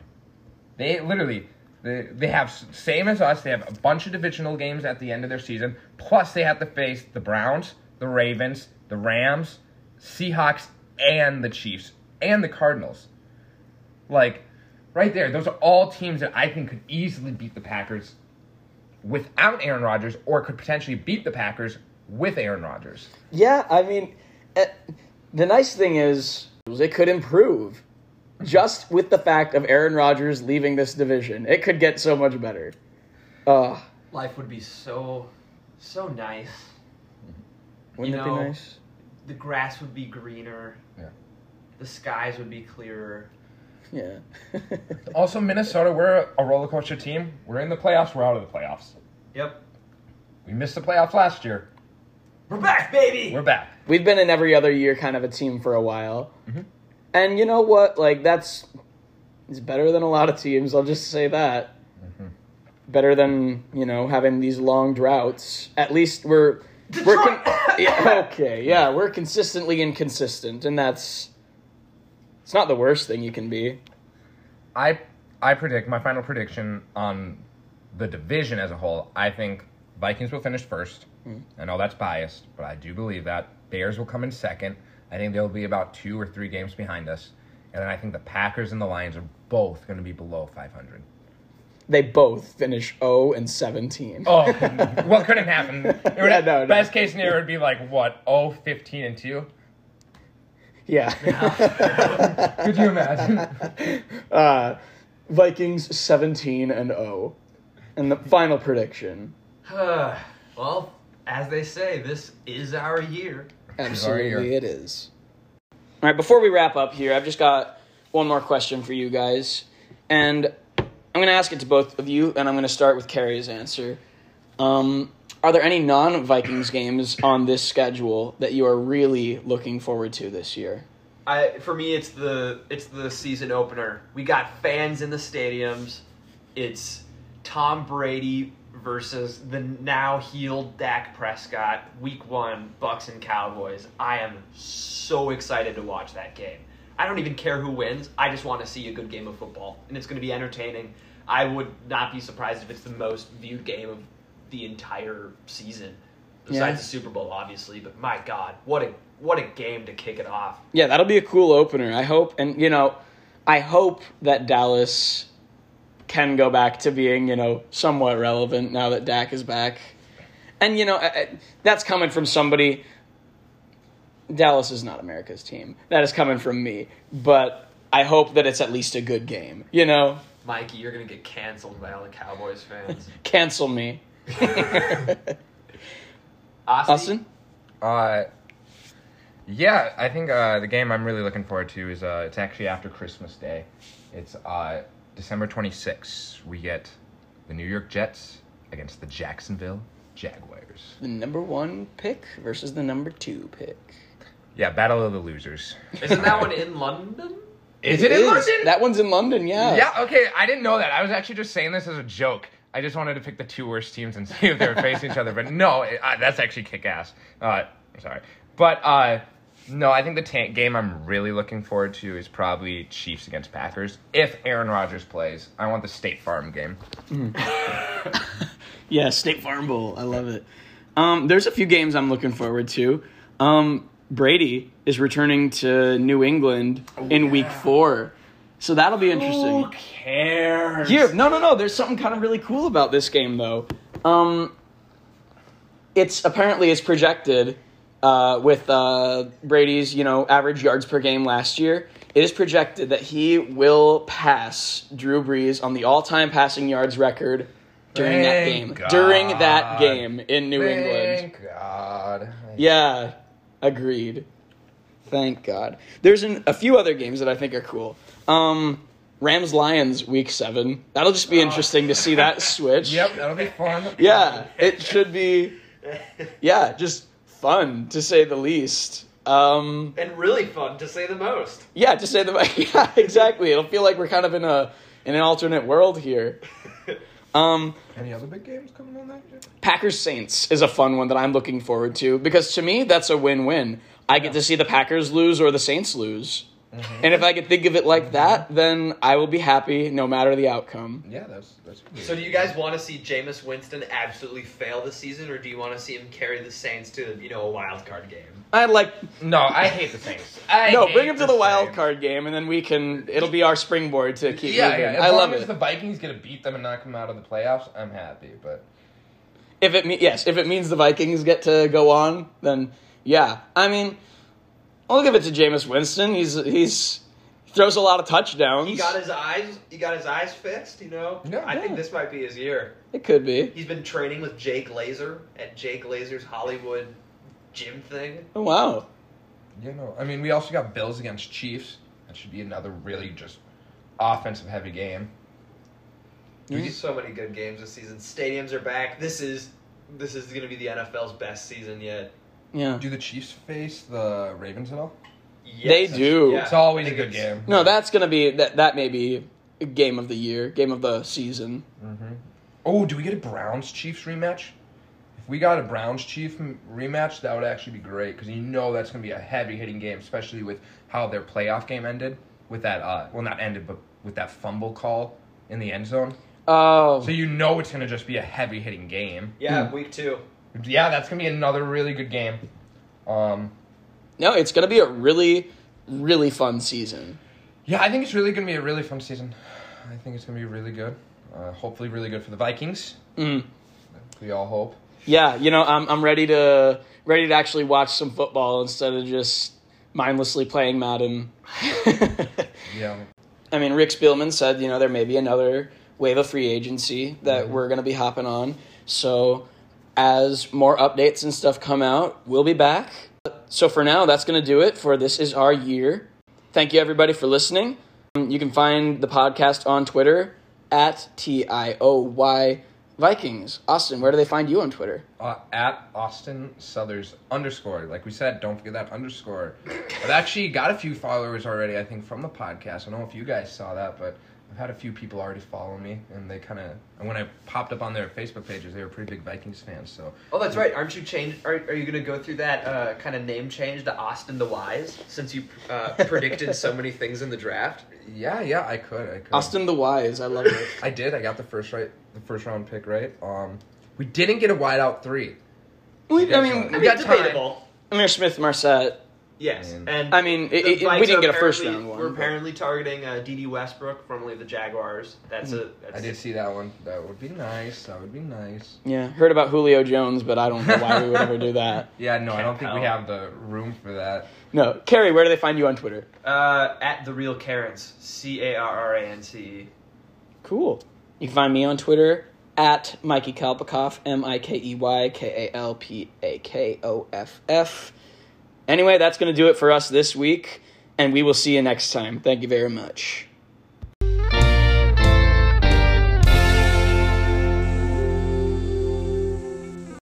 They literally they, they have same as us. They have a bunch of divisional games at the end of their season. Plus, they have to face the Browns, the Ravens, the Rams, Seahawks, and the Chiefs and the Cardinals. Like right there, those are all teams that I think could easily beat the Packers without Aaron Rodgers, or could potentially beat the Packers with Aaron Rodgers. Yeah, I mean, eh, the nice thing is it could improve. Just with the fact of Aaron Rodgers leaving this division, it could get so much better. Uh, Life would be so, so nice. wouldn't You it know- be nice? The grass would be greener. Yeah. The skies would be clearer. Yeah. Also, Minnesota, we're a roller coaster team. We're in the playoffs. We're out of the playoffs. Yep. We missed the playoffs last year. We're back, baby. We're back. We've been in every other year kind of a team for a while. And you know what? Like that's it's better than a lot of teams, I'll just say that. Mm-hmm. Better than, you know, having these long droughts. At least we're we're con- yeah, okay. Yeah, we're consistently inconsistent and that's it's not the worst thing you can be. I I predict my final prediction on the division as a whole. I think Vikings will finish first. Mm. I know that's biased, but I do believe that Bears will come in second. I think they'll be about two or three games behind us, and then I think the Packers and the Lions are both going to be below 500. They both finish 0 and 17. Oh, what couldn't happen? It would, Yeah, no, no. Best case scenario would be like what? Oh, 15 and two. Yeah. Could you imagine? uh, Vikings 17 and 0. And the final prediction. well, as they say, this is our year. Absolutely, it is. All right, before we wrap up here, I've just got one more question for you guys. And I'm going to ask it to both of you, and I'm going to start with Cary's answer. Um, are there any non Vikings games on this schedule that you are really looking forward to this year? I for me it's the it's the season opener. We got fans in the stadiums. It's Tom Brady versus the now healed Dak Prescott. Week 1 Bucks and Cowboys. I am so excited to watch that game. I don't even care who wins. I just want to see a good game of football and it's going to be entertaining. I would not be surprised if it's the most viewed game of the entire season. Besides Yeah. the Super Bowl obviously, but my god, what a what a game to kick it off. Yeah, that'll be a cool opener. I hope, and you know, I hope that Dallas can go back to being, you know, somewhat relevant now that Dak is back. And you know, I- I- that's coming from somebody. Dallas is not America's team. That is coming from me, but I hope that it's at least a good game. You know, Mikey, you're gonna get canceled by all the Cowboys fans. cancel me, Austin, Austin. Uh, yeah, I think uh, the game I'm really looking forward to is uh, it's actually after Christmas Day. It's uh, December 26th. We get the New York Jets against the Jacksonville Jaguars. The number one pick versus the number two pick. Yeah, battle of the losers. isn't that one in London? Is it in. London? That one's in London. Yeah. yeah, okay, I didn't know that. I was actually just saying this as a joke. I just wanted to pick the two worst teams and see if they were facing each other. But no, it, uh, that's actually kick ass. Uh, sorry. But uh, no, I think the ta- game I'm really looking forward to is probably Chiefs against Packers. If Aaron Rodgers plays, I want the State Farm game. Yeah, State Farm Bowl. I love it. Um, there's a few games I'm looking forward to. Um, Brady is returning to New England in Week Four, so that'll be interesting. Who cares? Here, no, no, no. There's something kind of really cool about this game, though. Um, it's apparently it's projected uh, with uh, Brady's you know average yards per game last year, it is projected that he will pass Drew Brees on the all-time passing yards record during that Thank game. During that game in New England. Thank God. Yeah, agreed. Thank God. There's an, a few other games that I think are cool. Um, Rams Lions week seven. That'll just be interesting to see that switch. Yep, that'll be fun. Yeah, it should be. Yeah, just fun to say the least. Um, and really fun to say the most. yeah, to say the yeah, exactly. It'll feel like we're kind of in a in an alternate world here. Um, Any other big games coming on that? year? Packers Saints is a fun one that I'm looking forward to because to me that's a win-win. I get to see the Packers lose or the Saints lose. Mm-hmm. And if I could think of it like mm-hmm. that, then I will be happy no matter the outcome. Yeah, that's that's. So do you guys want to see Jameis Winston absolutely fail this season, or do you want to see him carry the Saints to you know a wild card game? I like No, I hate the Saints. I no, hate bring him to the wild card game, and then we can. It'll be our springboard to keep Yeah, moving. yeah. As I long love as it. the Vikings get to beat them and knock them out of the playoffs, I'm happy. But If it me- yes, if it means the Vikings get to go on, then yeah. I mean, I'll give it to Jameis Winston. He's he's he throws a lot of touchdowns. He got his eyes. He got his eyes fixed. You know. Yeah. I Yeah. think this might be his year. it could be. He's been training with Jay Glazer at Jay Glazer's Hollywood gym thing. Oh wow. you know, I mean, we also got Bills against Chiefs. That should be another really just offensive heavy game. There's mm-hmm. so many good games this season. Stadiums are back. This is this is going to be the NFL's best season yet. Yeah. Do the Chiefs face the Ravens at all? They do. Yeah. It's always a good game. No, that's gonna be that. That may be game of the year, game of the season. Mm-hmm. Oh, do we get a Browns Chiefs rematch? If we got a Browns Chief m- rematch, that would actually be great because you know that's going to be a heavy hitting game, especially with how their playoff game ended with that. Uh, well, not ended, but with that fumble call in the end zone. Oh, So you know it's going to just be a heavy hitting game. Yeah, Hmm. week two. Yeah, that's going to be another really good game. Um, no, it's gonna be a really, really fun season. yeah, I think it's really going to be a really fun season. I think it's going to be really good. Uh, hopefully, really good for the Vikings. Mm. We all hope. Yeah, you know, I'm I'm ready to ready to actually watch some football instead of just mindlessly playing Madden. Yeah. I mean, Rick Spielman said, you know, there may be another wave of free agency that Mhm. we're going to be hopping on. So, as more updates and stuff come out, we'll be back. So, for now, that's going to do it for This Is Our Year. Thank you, everybody, for listening. You can find the podcast on Twitter at TIOY Vikings. Austin, where do they find you on Twitter? uh, at Austin Southers underscore. Like we said, don't forget that underscore. I've actually got a few followers already. I think from the podcast. I don't know if you guys saw that, but I've had a few people already follow me, and they kind of. And when I popped up on their Facebook pages, they were pretty big Vikings fans. So Oh, that's right. Aren't you change? Are, are you going to go through that uh, kind of name change to Austin the Wise since you uh, predicted so many things in the draft? yeah, yeah, I could. I could. Austin the Wise. I love it. I did. I got the first right, the first round pick right. Um, we didn't get a wideout three. We, I I mean, I We mean, got time. debatable. Ihmir Smith-Marsette. Yes, And- and I mean, it, it, we didn't get a first round one. We're but- apparently targeting uh, Dede Westbrook, formerly of the Jaguars. That's a. That's, I did see that one. That would be nice. That would be nice. Yeah, heard about Julio Jones, but I don't know why we would ever do that. Yeah, no, I don't think we have the room for that. No, Cary, where do they find you on Twitter? Uh, at the real Karens, C A R R A N C E. Cool. You can find me on Twitter at Mikey Kalpakoff, M I K E Y K A L P A K O F F. Anyway, that's going to do it for us this week, and we will see you next time. Thank you very much.